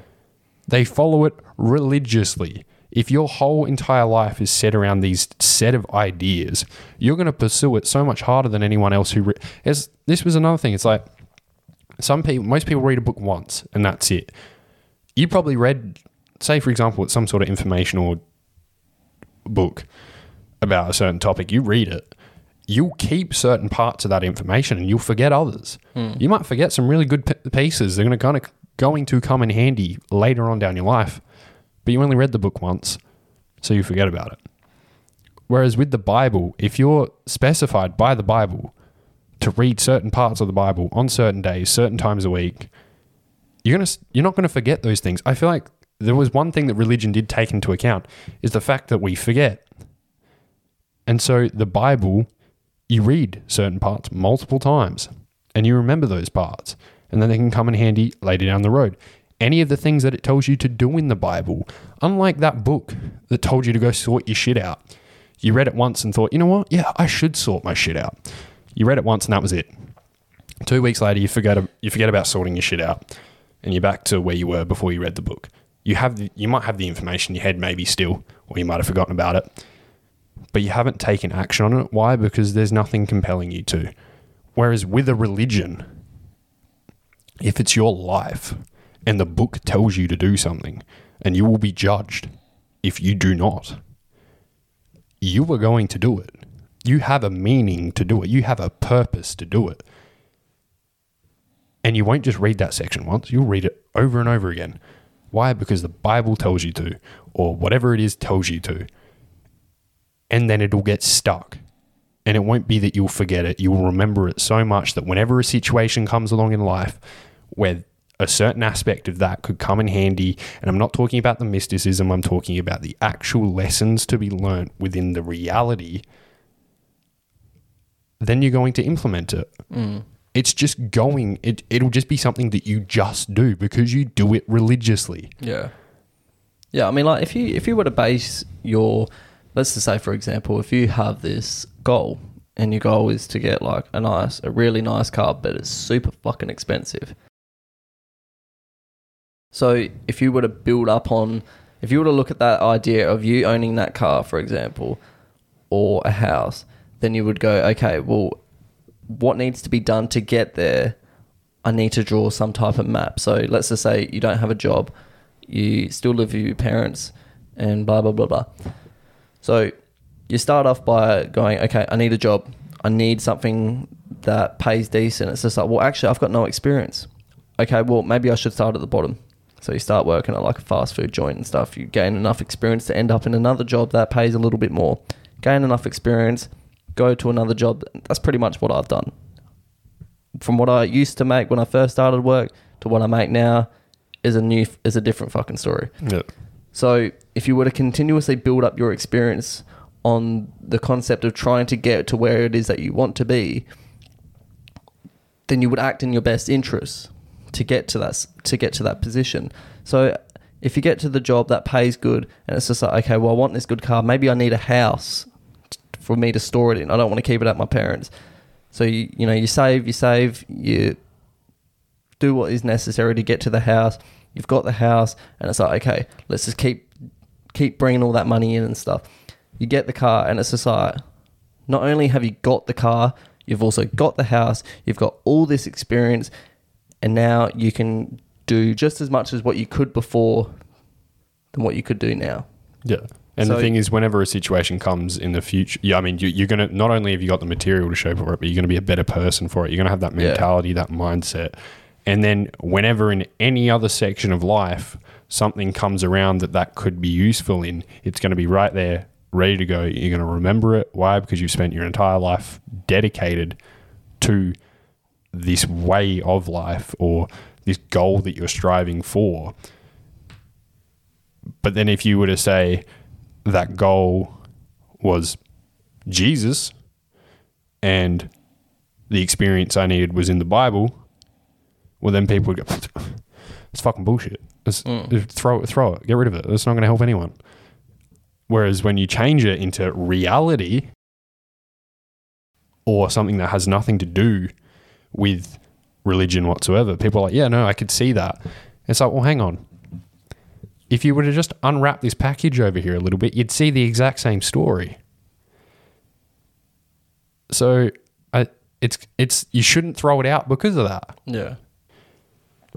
They follow it religiously. If your whole entire life is set around these set of ideas, you're going to pursue it so much harder than anyone else who. Re- it's, this was another thing. It's like some people, most people read a book once and that's it. You probably read, say, for example, it's some sort of informational book about a certain topic. You read it, you'll keep certain parts of that information and you'll forget others. Hmm. You might forget some really good p- pieces. They're going to kind of going to come in handy later on down your life, but you only read the book once, so you forget about it. Whereas with the Bible, if you're specified by the Bible to read certain parts of the Bible on certain days, certain times a week, you're gonna you're not gonna forget those things. I feel like there was one thing that religion did take into account is the fact that we forget. And so the Bible, you read certain parts multiple times and you remember those parts, and then they can come in handy later down the road. Any of the things that it tells you to do in the Bible, unlike that book that told you to go sort your shit out, you read it once and thought, you know what? Yeah, I should sort my shit out. You read it once and that was it. Two weeks later, you forget you forget about sorting your shit out, and you're back to where you were before you read the book. You have the, you might have the information in your head maybe still, or you might have forgotten about it, but you haven't taken action on it. Why? Because there's nothing compelling you to. Whereas with a religion, if it's your life and the book tells you to do something, and you will be judged if you do not, you are going to do it. You have a meaning to do it, you have a purpose to do it. And you won't just read that section once, you'll read it over and over again. Why? Because the Bible tells you to, or whatever it is tells you to. And then it'll get stuck. And it won't be that you'll forget it. You'll remember it so much that whenever a situation comes along in life where a certain aspect of that could come in handy, and I'm not talking about the mysticism, I'm talking about the actual lessons to be learnt within the reality, then you're going to implement it. Mm. It's just going, it, it'll just be something that you just do because you do it religiously. Yeah. Yeah, I mean like if you if you were to base your let's just say for example, if you have this goal and your goal is to get like a nice a really nice car but it's super fucking expensive. So if you were to build up on if you were to look at that idea of you owning that car, for example, or a house, then you would go, okay, well, what needs to be done to get there? I need to draw some type of map. So let's just say you don't have a job, you still live with your parents, and blah, blah, blah, blah. So you start off by going, okay, I need a job. I need something that pays decent. It's just like, well, actually, I've got no experience. Okay, well, maybe I should start at the bottom. So you start working at like a fast food joint and stuff. You gain enough experience to end up in another job that pays a little bit more. Gain enough experience, go to another job. That's pretty much what I've done. From what I used to make when I first started work to what I make now is a new is a different fucking story. Yeah. So if you were to continuously build up your experience on the concept of trying to get to where it is that you want to be, then you would act in your best interest to get to that to get to that position. So if you get to the job that pays good and it's just like okay, well I want this good car, maybe I need a house for me to store it in. I don't want to keep it at my parents. So you you know you save, you save, you do what is necessary to get to the house. You've got the house, and it's like okay, let's just keep keep bringing all that money in and stuff. You get the car, and it's just like not only have you got the car, you've also got the house, you've got all this experience, and now you can do just as much as what you could before than what you could do now. Yeah. And So- the thing is, whenever a situation comes in the future, yeah, I mean, you, you're going to not only have you got the material to show for it, but you're going to be a better person for it. You're going to have that Yeah. mentality, that mindset. And then, whenever in any other section of life something comes around that that could be useful in, it's going to be right there, ready to go. You're going to remember it. Why? Because you've spent your entire life dedicated to this way of life or this goal that you're striving for. But then if you were to say that goal was Jesus and the experience I needed was in the Bible, well then people would go, it's fucking bullshit. Let's, mm. throw it, throw it, get rid of it. That's not going to help anyone. Whereas when you change it into reality or something that has nothing to do with religion whatsoever, people are like, yeah, no, I could see that. It's like, well, hang on. If you were to just unwrap this package over here a little bit, you'd see the exact same story. So, I, it's it's you shouldn't throw it out because of that. Yeah.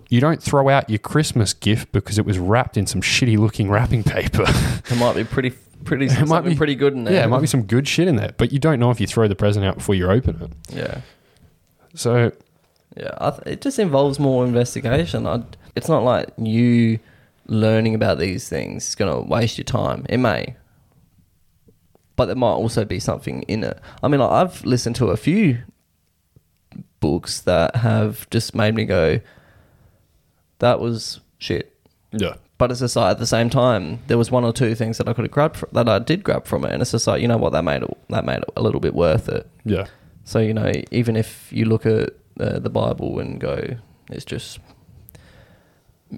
You don't throw out your Christmas gift because it was wrapped in some shitty looking wrapping paper. It might be pretty pretty It might be- pretty good in there. yeah, it might be some good shit in there, but you don't know if you throw the present out before you open it. Yeah. So, Yeah, I th- it just involves more investigation. I, it's not like you learning about these things is going to waste your time. It may, but there might also be something in it. I mean, like, I've listened to a few books that have just made me go, "That was shit." Yeah. But it's just like at the same time, there was one or two things that I could have grabbed fr- that I did grab from it, and it's just like you know what that made it that made it a little bit worth it. Yeah. So you know, even if you look at uh, the Bible and go, it's just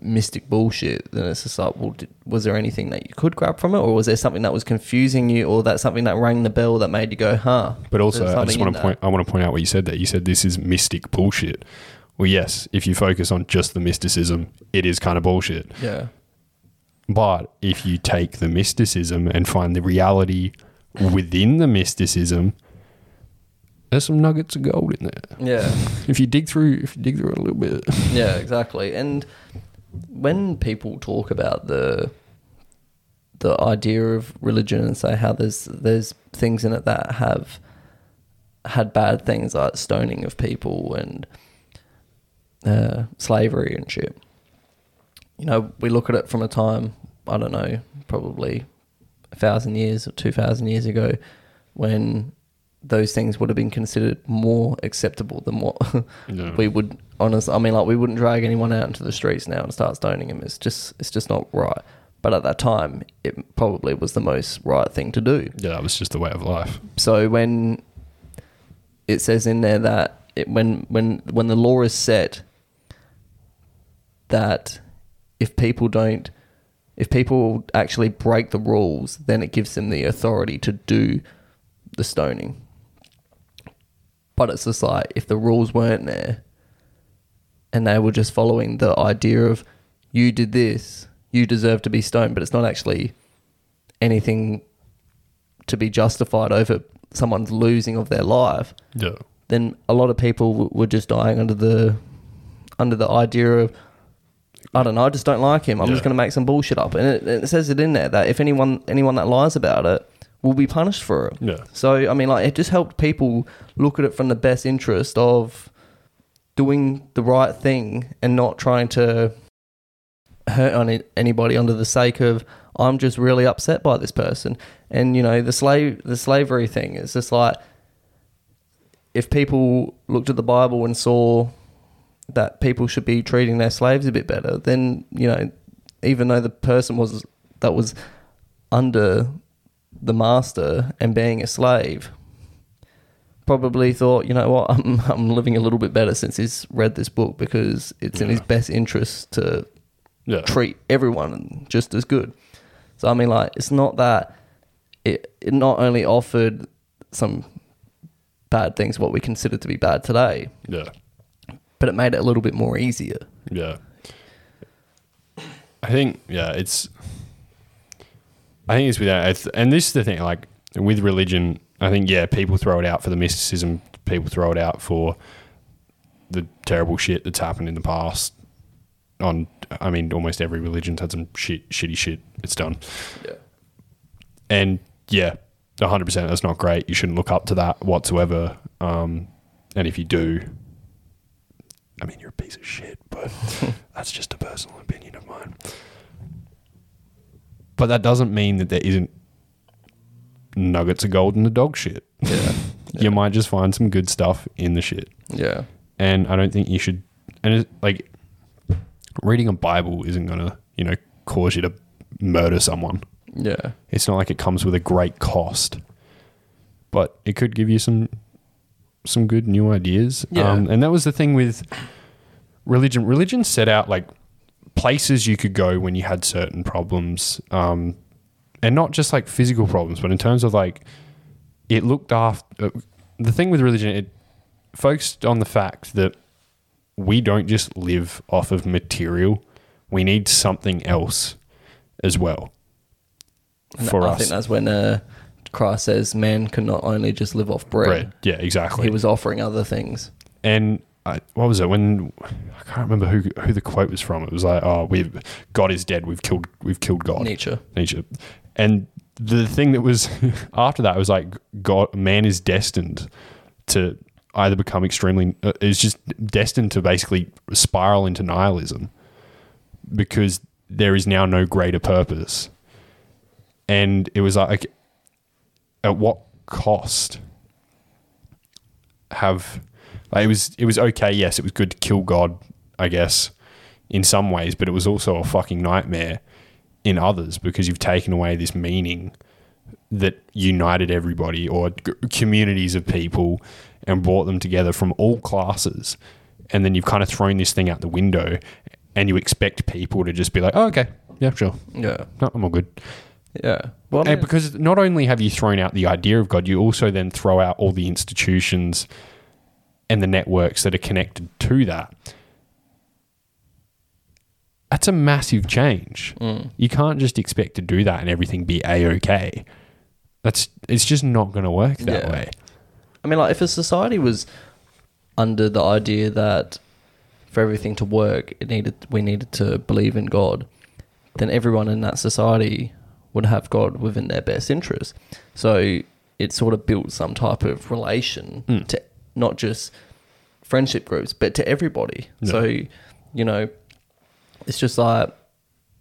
mystic bullshit, then it's just like, well, did, was there anything that you could grab from it, or was there something that was confusing you, or that something that rang the bell that made you go, huh? But also, I just want to point. I want to point out what you said That You said this is mystic bullshit. Well, yes, if you focus on just the mysticism, it is kind of bullshit. Yeah, But if you take the mysticism and find the reality within the mysticism, there's some nuggets of gold in there. yeah. If you dig through, if you dig through it a little bit, Yeah, exactly. And when people talk about the the idea of religion and say how there's there's things in it that have had bad things like stoning of people and uh, slavery and shit. You know, we look at it from a time I don't know, probably a thousand years or two thousand years ago, when those things would have been considered more acceptable than what Yeah. we would honest I mean like we wouldn't drag anyone out into the streets now and start stoning them. It's just it's just not right. But at that time it probably was the most right thing to do. yeah, that was just the way of life. So when it says in there that it, when when when the law is set that if people don't if people actually break the rules, then it gives them the authority to do the stoning. But it's just like if the rules weren't there and they were just following the idea of you did this, you deserve to be stoned, but it's not actually anything to be justified over someone's losing of their life, Yeah. then a lot of people w- were just dying under the under the idea of I don't know, I just don't like him. I'm just going to make some bullshit up, and it, it says it in there that if anyone anyone that lies about it will be punished for it. Yeah. So I mean, like it just helped people look at it from the best interest of doing the right thing and not trying to hurt on anybody under the sake of I'm just really upset by this person. And you know, the slave the slavery thing is just like if people looked at the Bible and saw that people should be treating their slaves a bit better, then you know, even though the person was that was under the master and being a slave, probably thought, you know what, I'm I'm living a little bit better since he's read this book because it's in his best interest to Yeah. treat everyone just as good. So I mean, like, it's not that it, it not only offered some bad things, what we consider to be bad today, Yeah. But it made it a little bit more easier. Yeah. I think yeah, it's. I think it's with that, it's, and this is the thing. Like with religion, I think yeah, people throw it out for the mysticism. People throw it out for the terrible shit that's happened in the past. On, I mean, almost every religion's had some shit, shitty shit it's done. Yeah. And yeah, 100% that's not great. You shouldn't look up to that whatsoever. Um, and if you do, I mean, you're a piece of shit, but that's just a personal opinion of mine. But that doesn't mean that there isn't nuggets of gold in the dog shit. Yeah. You might just find some good stuff in the shit. Yeah. And I don't think you should, and it's like reading a Bible isn't going to, you know, cause you to murder someone. Yeah. It's not like it comes with a great cost, but it could give you some some good new ideas. Yeah. Um, and that was the thing with religion. Religion set out like places you could go when you had certain problems, um, and not just like physical problems, but in terms of like it looked after. Uh, the thing with religion, it focused on the fact that we don't just live off of material. We need something else as well And for I us. think that's when uh, Christ says man can not only just live off bread. bread. Yeah, exactly. He was offering other things. and I, what was it when I can't remember who who the quote was from. It was like, "Oh, we've God is dead. We've killed we've killed God." Nietzsche. Nietzsche. And the thing that was after that was like God, man is destined to either become extremely uh, is just destined to basically spiral into nihilism because there is now no greater purpose. And it was like at what cost have like, it was it was okay yes it was good to kill god i guess in some ways but it was also a fucking nightmare in others because you've taken away this meaning that united everybody or g- communities of people and brought them together from all classes. And then you've kind of thrown this thing out the window and you expect people to just be like oh okay. Yeah sure. Yeah. no, i'm all good Yeah. Well, and because not only have you thrown out the idea of God, you also then throw out all the institutions and the networks that are connected to that. That's a massive change. mm, You can't just expect to do that and everything be a okay. That's it's just not going to work that Yeah. way. I mean, like, if a society was under the idea that for everything to work, it needed we needed to believe in God, then everyone in that society would have God within their best interest. So it sort of built some type of relation Mm. to not just friendship groups, but to everybody. Yeah. So, you know, it's just like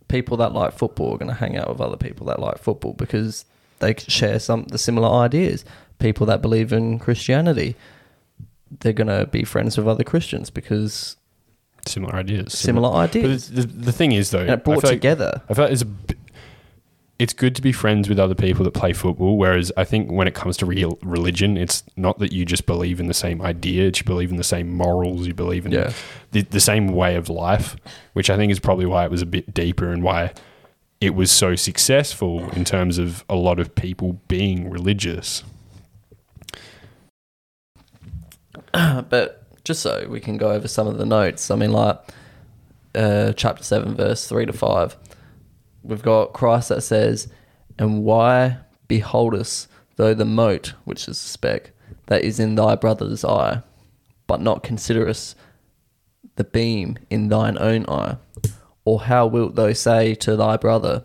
people that like football are going to hang out with other people that like football because they share some the similar ideas. People that believe in Christianity, they're going to be friends with other Christians because Similar ideas. similar But ideas. the, the, the thing is though, and it I brought like- together. I feel like it's a it's good to be friends with other people that play football. Whereas I think when it comes to real religion, it's not that you just believe in the same idea; it's you believe in the same morals, you believe in Yeah. the, the same way of life. Which I think is probably why it was a bit deeper and why it was so successful in terms of a lot of people being religious. but just so we can go over some of the notes, I mean, like uh, chapter 7, verse 3 to 5, we've got Christ that says, And why beholdest though the mote, which is a speck, that is in thy brother's eye, but not considerest the beam in thine own eye? Or how wilt thou say to thy brother,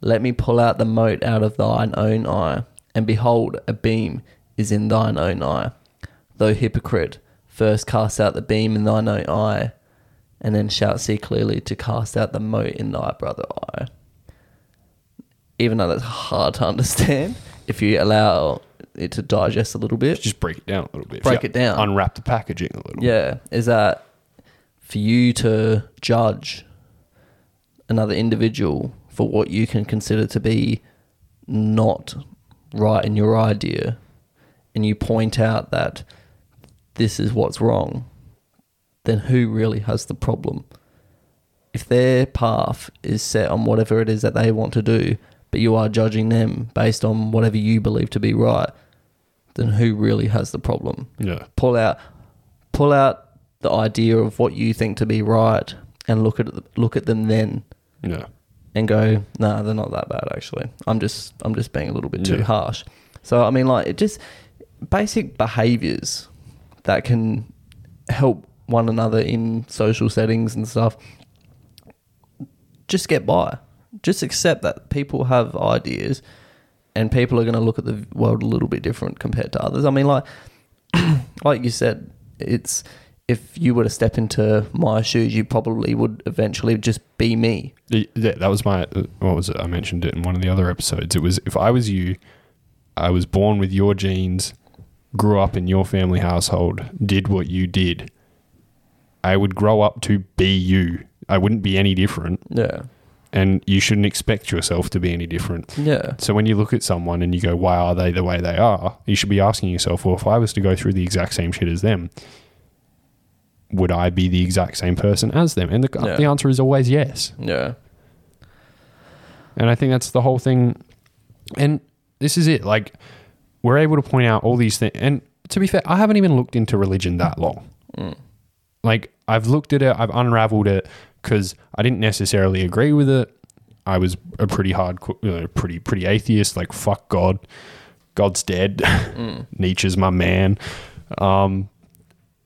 Let me pull out the mote out of thine own eye, and behold, a beam is in thine own eye? Though hypocrite, first cast out the beam in thine own eye, and then shalt see clearly to cast out the mote in thy brother's eye. Even though that's hard to understand, if you allow it to digest a little bit, Just break it down a little bit. Break it down. Unwrap the packaging a little. yeah, is that for you to judge another individual for what you can consider to be not right in your idea, and you point out that this is what's wrong, then who really has the problem? If their path is set on whatever it is that they want to do, but you are judging them based on whatever you believe to be right, then who really has the problem? Yeah. pull out pull out the idea of what you think to be right and look at look at them then Yeah. and go nah they're not that bad actually i'm just i'm just being a little bit too Yeah. harsh so i mean like it just basic behaviors that can help one another in social settings and stuff just get by just accept that people have ideas and people are going to look at the world a little bit different compared to others i mean like like you said, it's if you were to step into my shoes, you probably would eventually just be me. The- that that was my uh, what was it? I mentioned it in one of the other episodes. It was if I was you, I was born with your genes, grew up in your family household, did what you did. I would grow up to be you. I wouldn't be any different, Yeah, and you shouldn't expect yourself to be any different. yeah, So when you look at someone and you go, "Why are they the way they are?" You should be asking yourself, "Well, if I was to go through the exact same shit as them, would I be the exact same person as them?" And the, Yeah. the answer is always yes. yeah, And I think that's the whole thing. And this is it. Like, we're able to point out all these things. And to be fair, I haven't even looked into religion that long. Mm. Like, I've looked at it, I've unraveled it because I didn't necessarily agree with it. I was a pretty hard, pretty, pretty atheist. Like, fuck God. God's dead. Mm. Nietzsche's my man. Um,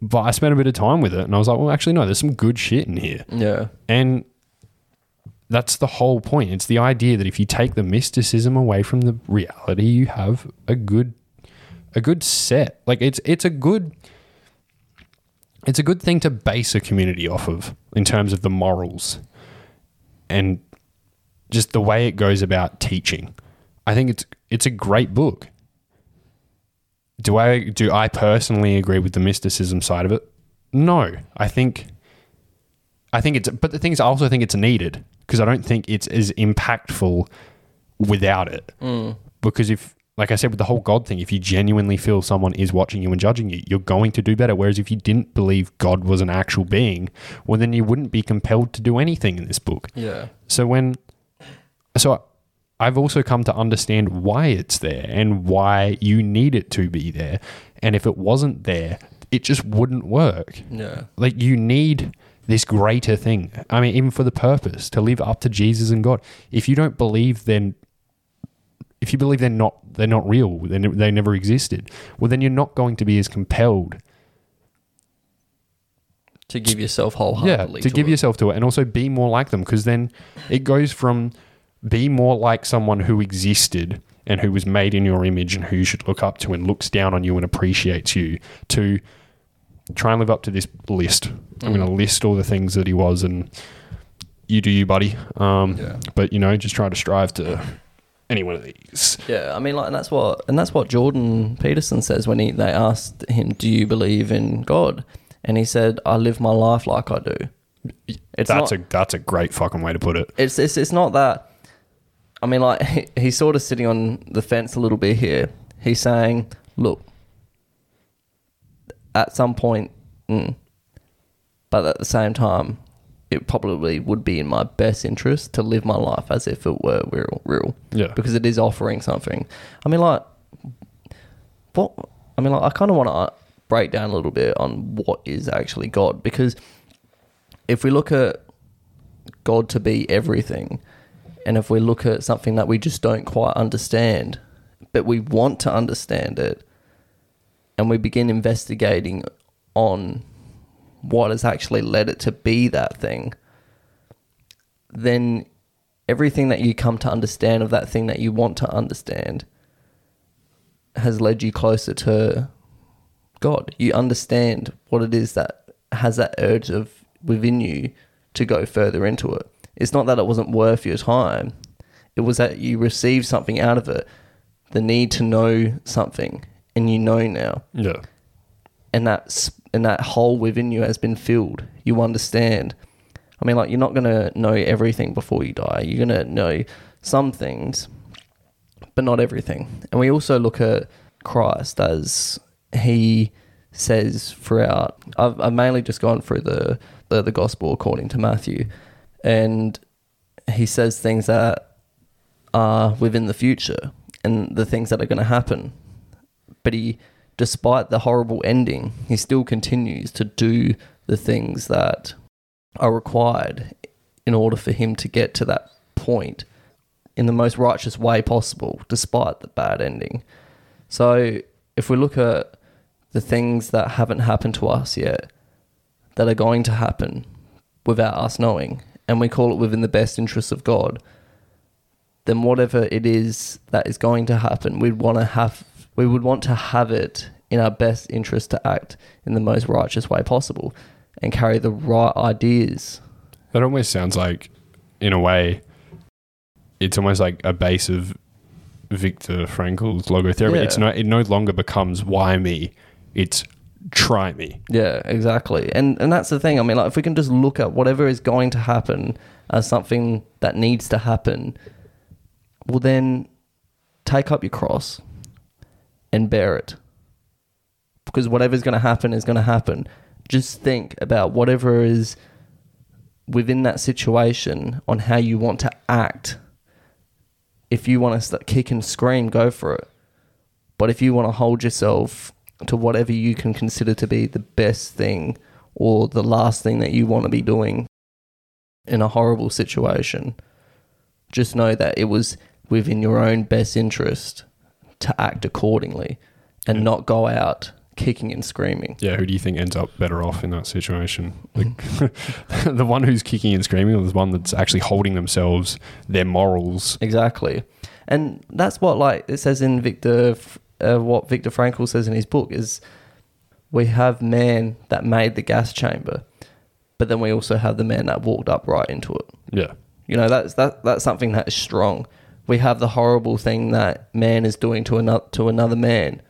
but I spent a bit of time with it and I was like, well, actually, no, there's some good shit in here. yeah, And that's the whole point. It's the idea that if you take the mysticism away from the reality, you have a good a good set. Like it's it's a good it's a good thing to base a community off of in terms of the morals and just the way it goes about teaching. I think it's it's a great book. do I do I personally agree with the mysticism side of it? No, I think I think it's but the thing is I also think it's needed because I don't think it's as impactful without it. Mm. Because if like I said with the whole God thing, if you genuinely feel someone is watching you and judging you, you're going to do better. Whereas if you didn't believe God was an actual being, well then you wouldn't be compelled to do anything in this book. Yeah. So when, so I've also come to understand why it's there and why you need it to be there. And if it wasn't there, it just wouldn't work. Yeah. Like you need this greater thing. I mean, even for the purpose to live up to Jesus and God. If you don't believe, then if you believe they're not they're not real, they ne- they never existed. Well, then you're not going to be as compelled To give yourself wholeheartedly. yeah, wholeheartedly. to give it. yourself to it and also be more like them because then it goes from be more like someone who existed and who was made in your image and who you should look up to and looks down on you and appreciates you to try and live up to this list. I'm going to list all the things that he was and you do you, buddy. Um, Yeah. But, you know, just try to strive to any one of these. Yeah, I mean, like, and that's what, and that's what Jordan Peterson says when he they asked him, "Do you believe in God?" And he said, "I live my life like I do." It's that's not, a that's a great fucking way to put it. it's, it's it's not that. I mean, like, he, he's sort of sitting on the fence a little bit here. He's saying, "Look, at some point, mm, but at the same time." It probably would be in my best interest to live my life as if it were real, real Yeah. because it is offering something. I mean, like, what? I mean, like, I kind of want to uh, break down a little bit on what is actually God because if we look at God to be everything, and if we look at something that we just don't quite understand, but we want to understand it, and we begin investigating on what has actually led it to be that thing, then everything that you come to understand of that thing that you want to understand has led you closer to God. You understand what it is that has that urge of within you to go further into it. It's not that it wasn't worth your time. It was that you received something out of it, the need to know something, and you know now Yeah. and that s- and that hole within you has been filled. You understand. I mean, like you're not gonna know everything before you die. You're gonna know some things, but not everything. And we also look at Christ as he says throughout. I've, I've mainly just gone through the, the the gospel according to Matthew, and he says things that are within the future and the things that are going to happen but he despite the horrible ending he still continues to do the things that are required in order for him to get to that point in the most righteous way possible despite the bad ending. So if we look at the things that haven't happened to us yet that are going to happen without us knowing and we call it within the best interests of god then whatever it is that is going to happen, we'd want to have we would want to have it in our best interest to act in the most righteous way possible and carry the right ideas. That almost sounds like, in a way, it's almost like a base of Viktor Frankl's logotherapy. Yeah. It's no, it no longer becomes why me. It's try me. Yeah, exactly. And and that's the thing. I mean, like if we can just look at whatever is going to happen as something that needs to happen, well then take up your cross and bear it. Because whatever's going to happen is going to happen. Just think about whatever is within that situation on how you want to act. If you want to kick and scream, go for it. But if you want to hold yourself to whatever you can consider to be the best thing or the last thing that you want to be doing in a horrible situation, just know that it was within your own best interest to act accordingly and Yeah. not go out kicking and screaming. Yeah, who do you think ends up better off in that situation? The, the one who's kicking and screaming, or the one that's actually holding themselves, their morals. Exactly. And that's what like it says in Viktor uh, what Viktor Frankl says in his book is we have man that made the gas chamber, but then we also have the man that walked up right into it. Yeah, You know, that's that that's something that is strong. We have the horrible thing that man is doing to another to another man,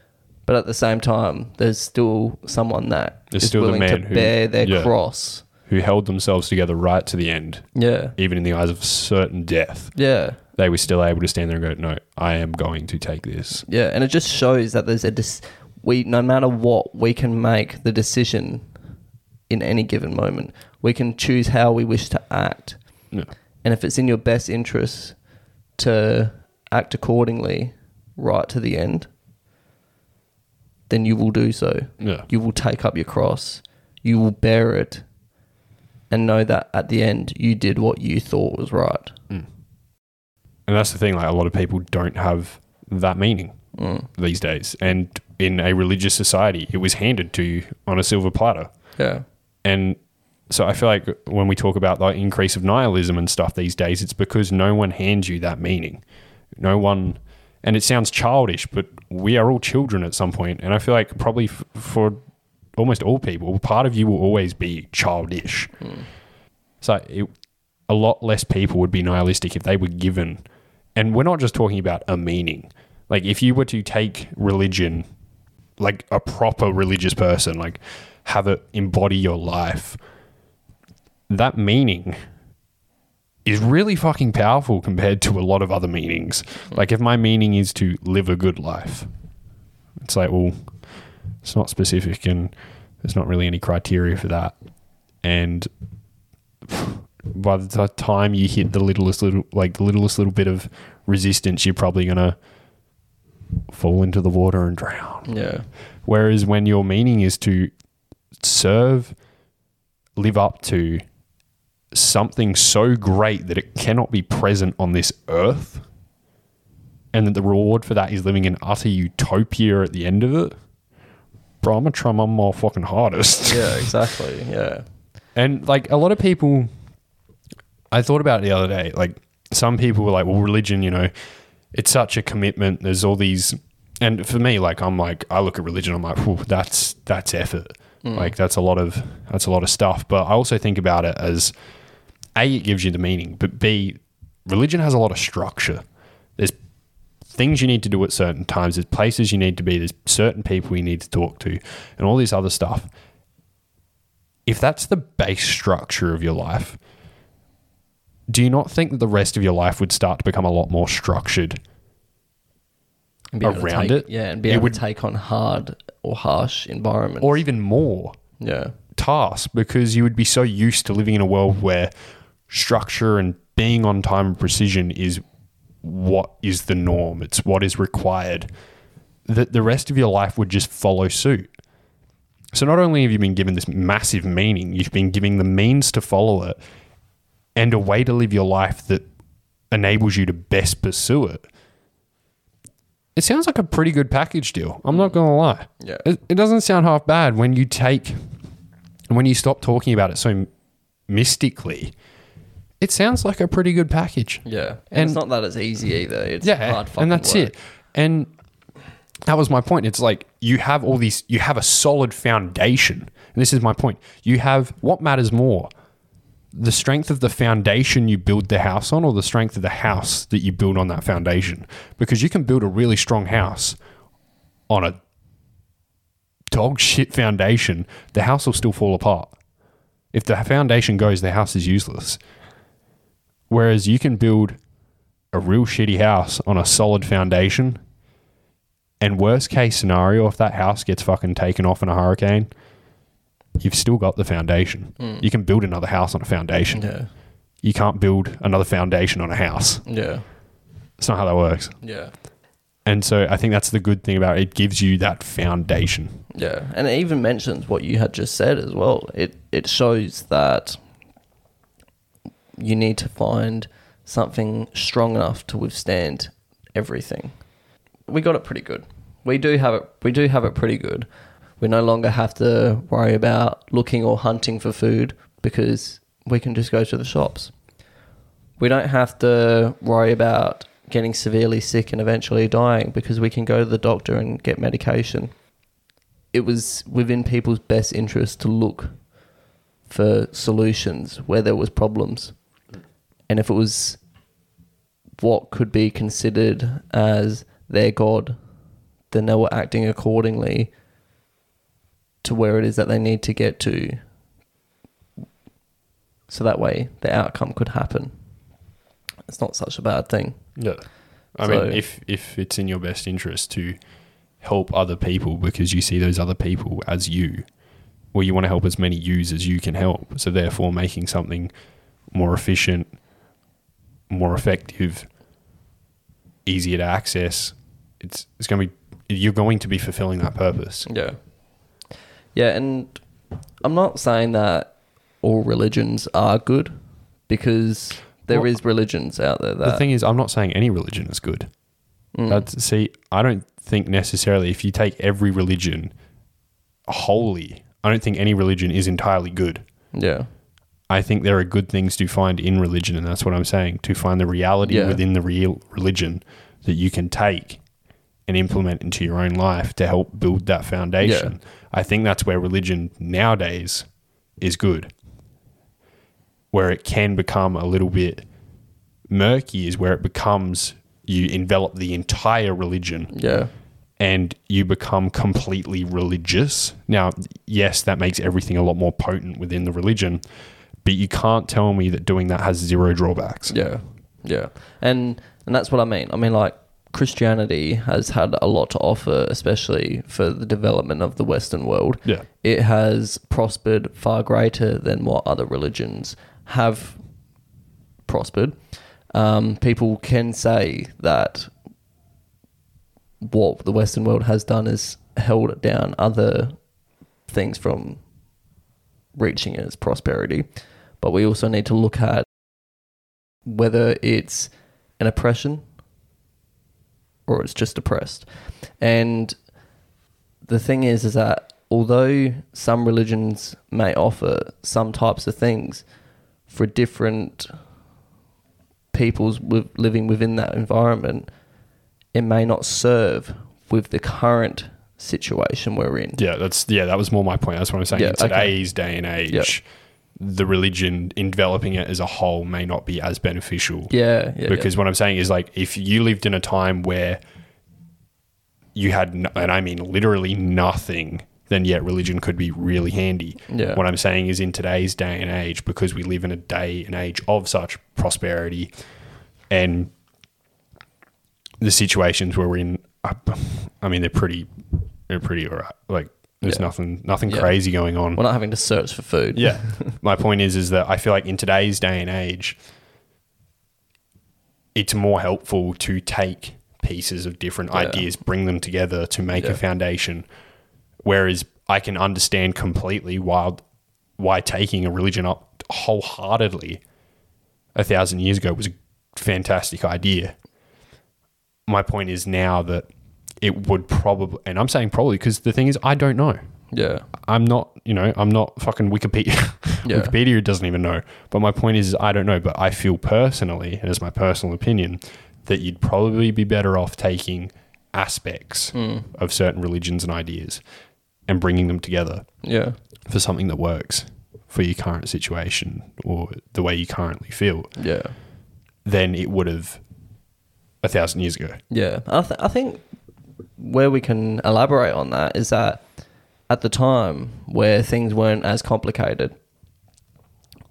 But at the same time, there's still someone that There's is still the willing man to who- bear their yeah. cross. Who held themselves together right to the end, Yeah, even in the eyes of certain death. yeah, They were still able to stand there and go, "No, I am going to take this." yeah. And it just shows that there's a dis- we no matter what we can make the decision in any given moment. We can choose how we wish to act. Yeah. And if it's in your best interest to act accordingly right to the end, then you will do so. Yeah. You will take up your cross. You will bear it and know that at the end you did what you thought was right. And that's the thing, like a lot of people don't have that meaning Mm. these days. And in a religious society, it was handed to you on a silver platter. Yeah. And so I feel like when we talk about the increase of nihilism and stuff these days, it's because no one hands you that meaning. No one, and it sounds childish, but we are all children at some point. And I feel like probably f- for almost all people, part of you will always be childish. Hmm. So it, a lot less people would be nihilistic if they were given, and we're not just talking about a meaning. Like if you were to take religion, like a proper religious person, like have it embody your life, that meaning is really fucking powerful compared to a lot of other meanings. Like if my meaning is to live a good life, it's like, well, it's not specific and there's not really any criteria for that. And by the time you hit the littlest little like the littlest little bit of resistance, you're probably gonna fall into the water and drown. Yeah. Whereas when your meaning is to serve, live up to something so great that it cannot be present on this earth, and that the reward for that is living in utter utopia at the end of it, bro, I'm gonna try my more fucking hardest. Yeah, exactly. Yeah. And like a lot of people, I thought about it the other day. Like some people were like, well, religion, you know, it's such a commitment. There's all these, and for me, like I'm like, I look at religion, I'm like, that's that's effort. Hmm. Like that's a lot of that's a lot of stuff. But I also think about it as a, it gives you the meaning, but b, religion has a lot of structure. There's things you need to do at certain times. There's places you need to be. There's certain people you need to talk to, and all this other stuff if that's the base structure of your life, do you not think that the rest of your life would start to become a lot more structured? Around take- it, Yeah, and be it able would- to take on hard or harsh environments. Or even more yeah. tasks because you would be so used to living in a world where structure and being on time and precision is what is the norm, it's what is required, that the rest of your life would just follow suit. So not only have you been given this massive meaning, you've been given the means to follow it and a way to live your life that enables you to best pursue it. It sounds like a pretty good package deal. I'm not going to lie. Yeah. It, it doesn't sound half bad when you take, and when you stop talking about it so mystically. It sounds like a pretty good package. Yeah. And, And- it's not that it's easy either. It's Yeah, hard fucking and that's work. it. And that was my point. It's like you have all these, you have a solid foundation. And this is my point. You have what matters more, the strength of the foundation you build the house on, or the strength of the house that you build on that foundation. Because you can build a really strong house on a dog shit foundation, the house will still fall apart. If the foundation goes, the house is useless. Whereas you can build a real shitty house on a solid foundation. And worst case scenario, if that house gets fucking taken off in a hurricane, you've still got the foundation. Hmm. You can build another house on a foundation. Yeah. You can't build another foundation on a house. Yeah. It's not how that works. Yeah. And so I think that's the good thing about it. It gives you that foundation. Yeah, and it even mentions what you had just said as well. It it shows that you need to find something strong enough to withstand everything. We got it pretty good. We do have it. We do have it pretty good. We no longer have to worry about looking or hunting for food because we can just go to the shops. We don't have to worry about getting severely sick and eventually dying because we can go to the doctor and get medication it was within people's best interest to look for solutions where there was problems and if it was what could be considered as their god then they were acting accordingly to where it is that they need to get to. So that way the outcome could happen. It's not such a bad thing. Yeah. I So- mean, if if it's in your best interest to help other people because you see those other people as you, well, you want to help as many yous as you can help. So therefore, making something more efficient, more effective, easier to access, it's it's going to be you're going to be fulfilling that purpose. Yeah. Yeah, and I'm not saying that all religions are good because there is Well, religions out there that the thing is, I'm not saying any religion is good. Mm. That's see, I don't think necessarily if you take every religion wholly, I don't think any religion is entirely good. yeah. I think there are good things to find in religion, and that's what I'm saying. To find the reality Yeah. within the real religion that you can take and implement into your own life to help build that foundation. I think that's where religion nowadays is good. Where it can become a little bit murky is where it becomes you envelop the entire religion Yeah. and you become completely religious. Now, yes, that makes everything a lot more potent within the religion, but you can't tell me that doing that has zero drawbacks. Yeah. Yeah. And and that's what I mean. I mean like Christianity has had a lot to offer, especially for the development of the Western world. Yeah. It has prospered far greater than what other religions have prospered. Um, people can say that what the Western world has done is held down other things from reaching its prosperity. But we also need to look at whether it's an oppression or it's just oppressed. And the thing is, is that although some religions may offer some types of things for different peoples living within that environment, it may not serve with the current situation we're in. Yeah, that's yeah, that was more my point. That's what I'm saying. Yeah, in okay. today's day and age, Yeah. The religion enveloping it as a whole may not be as beneficial. Yeah, yeah, because what I'm saying is like if you lived in a time where you had no, and I mean literally nothing, then yet religion could be really handy. Yeah. What I'm saying is in today's day and age, because we live in a day and age of such prosperity, and the situations where we're in, I, mean they're pretty, they're pretty alright. Like there's Yeah. nothing, nothing Yeah. crazy going on. we're not having to search for food. Yeah. My point is is that I feel like in today's day and age it's more helpful to take pieces of different Yeah. ideas, bring them together to make a foundation. Whereas I can understand completely why why taking a religion up wholeheartedly a thousand years ago was a fantastic idea. My point is now that it would probably, and I'm saying probably because the thing is, I don't know. yeah, I'm not, you know, I'm not fucking Wikipedia. Yeah. Wikipedia doesn't even know. But my point is, I don't know. But I feel personally, and it's my personal opinion, that you'd probably be better off taking aspects Hmm. of certain religions and ideas and bringing them together yeah, for something that works for your current situation or the way you currently feel yeah. than it would have a thousand years ago. Yeah, I, th- I think where we can elaborate on that is that at the time where things weren't as complicated,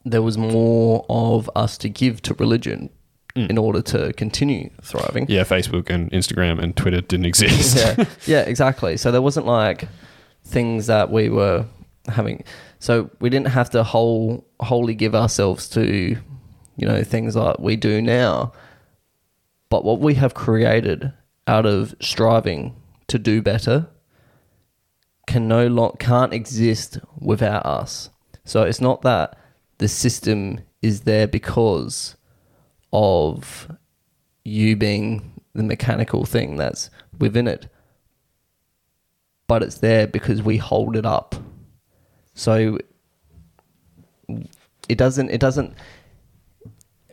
there was more of us to give to religion mm. in order to continue thriving. Yeah, Facebook and Instagram and Twitter didn't exist. yeah, yeah, exactly. So there wasn't like things that we were having. So we didn't have to whole wholly give ourselves to, you know, things like we do now. But what we have created out of striving to do better can no long can't exist without us. So it's not that the system is there because of you being the mechanical thing that's within it. But it's there because we hold it up. So it doesn't it doesn't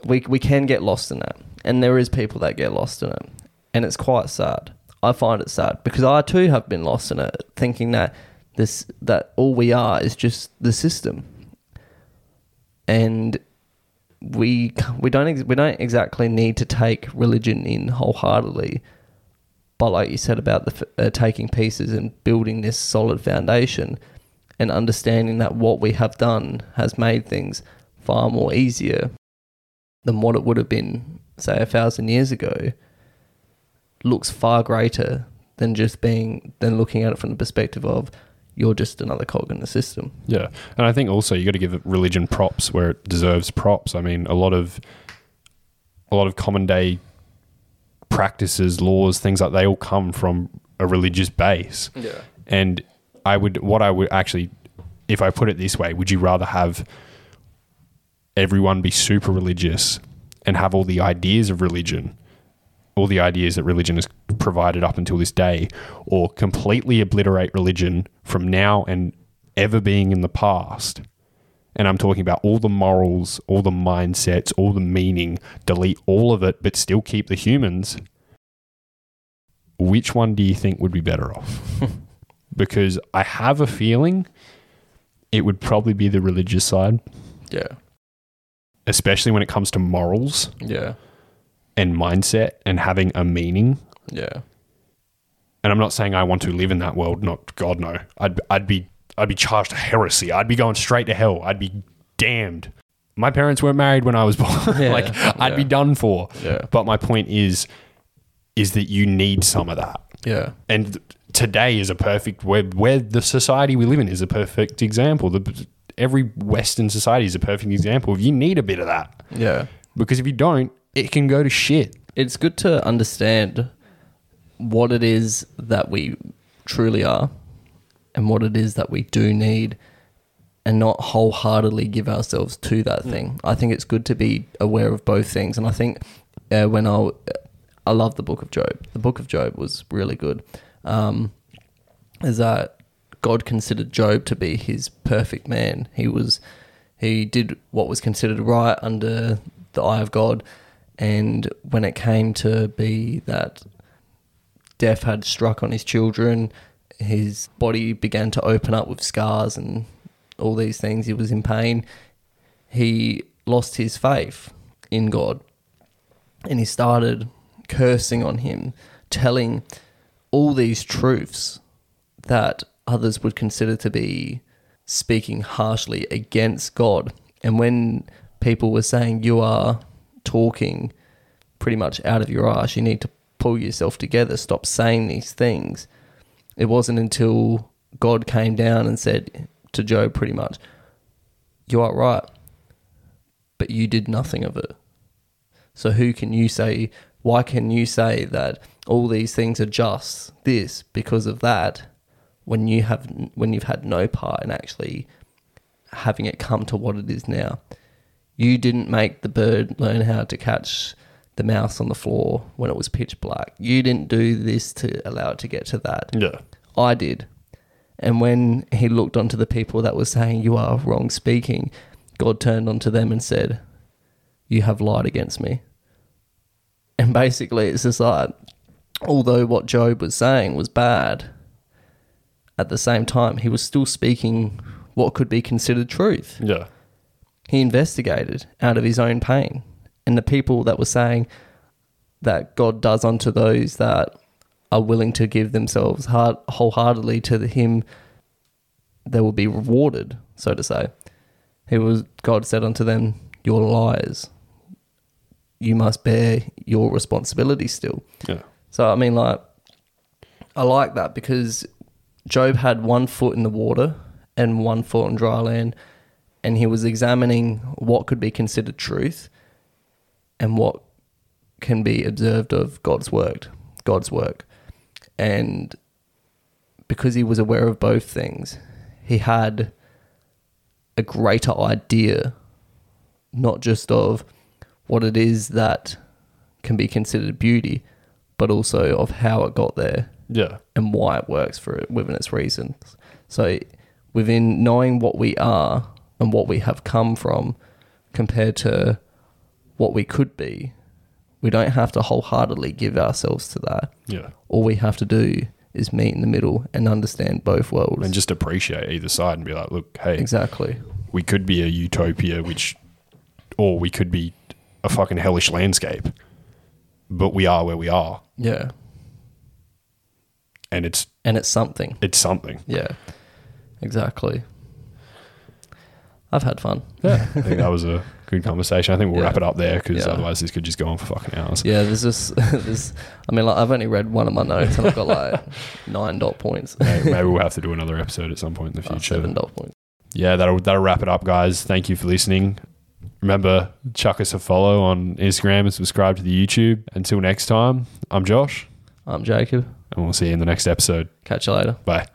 we we can get lost in that. And there is people that get lost in it. And it's quite sad. I find it sad because I too have been lost in it, thinking that this that all we are is just the system. And we we don't ex- we don't exactly need to take religion in wholeheartedly, But like you said about the f- uh, taking pieces and building this solid foundation, and understanding that what we have done has made things far more easier than what it would have been, say, a thousand years ago, looks far greater than just being than looking at it from the perspective of you're just another cog in the system. Yeah, and I think also you got to give religion props where it deserves props. I mean, a lot of a lot of common day practices, laws, things like they all come from a religious base. Yeah. And I would, what I would actually, if I put it this way, would you rather have everyone be super religious and have all the ideas of religion, all the ideas that religion has provided up until this day, or completely obliterate religion from now and ever being in the past? And I'm talking about all the morals, all the mindsets, all the meaning, delete all of it, but still keep the humans. Which one do you think would be better off? because I have a feeling it would probably be the religious side, Yeah. especially when it comes to morals Yeah. And mindset and having a meaning. Yeah. And I'm not saying I want to live in that world. Not God, no. I'd I'd be I'd be charged heresy. I'd be going straight to hell. I'd be damned. My parents weren't married when I was born. Yeah, like I'd be done for. Yeah. But my point is, is that you need some of that. Yeah. And today is a perfect where where the society we live in is a perfect example. The every Western society is a perfect example. You need a bit of that Yeah. because if you don't, it can go to shit. It's good to understand what it is that we truly are and what it is that we do need and not wholeheartedly give ourselves to that thing. I think it's good to be aware of both things. And I think uh, when I, I love the book of Job, the book of Job was really good. Um, is that God considered Job to be his perfect man. He was, he did what was considered right under the eye of God. And when it came to be that death had struck on his children, his body began to open up with scars and all these things. He was in pain. He lost his faith in God and he started cursing on him, telling all these truths that others would consider to be speaking harshly against God. And when people were saying, You are talking pretty much out of your ass, you need to pull yourself together, stop saying these things. It wasn't until God came down and said to Job, pretty much, You are right, but you did nothing of it. So who can you say, why can you say that all these things are just this because of that when you have when you've had no part in actually having it come to what it is now? You didn't make the bird learn how to catch the mouse on the floor when it was pitch black. You didn't do this to allow it to get to that. Yeah. I did. And when he looked onto the people that were saying, You are wrong speaking, God turned onto them and said, You have lied against me. And basically, it's just like, although what Job was saying was bad, at the same time, he was still speaking what could be considered truth. Yeah. He investigated out of his own pain. And the people that were saying that God does unto those that are willing to give themselves heart, wholeheartedly to the him, they will be rewarded, so to say. He was God said unto them, You're liars. You must bear your responsibility still. Yeah. So I mean, like, I like that because Job had one foot in the water and one foot on dry land, and he was examining what could be considered truth and what can be observed of God's work, God's work, and because he was aware of both things, he had a greater idea, not just of what it is that can be considered beauty, but also of how it got there Yeah. and why it works for it within its reasons. So, within knowing what we are and what we have come from compared to what we could be, we don't have to wholeheartedly give ourselves to that. Yeah. All we have to do is meet in the middle and understand both worlds. And just appreciate either side and be like, look, hey, exactly. we could be a utopia, which, or we could be a fucking hellish landscape, but we are where we are. Yeah. and it's and it's something. it's something. Yeah, exactly. I've had fun. Yeah, I think that was a good conversation. I think we'll Yeah. wrap it up there because Yeah. otherwise this could just go on for fucking hours. Yeah, there's just this. I mean, like, I've only read one of my notes and I've got like nine dot points. Maybe maybe we'll have to do another episode at some point in the Uh, future. seven dot points. yeah, that'll that'll wrap it up, guys. Thank you for listening. Remember, chuck us a follow on Instagram and subscribe to the YouTube. Until next time, I'm Josh, I'm Jacob. and we'll see you in the next episode. Catch you later. Bye.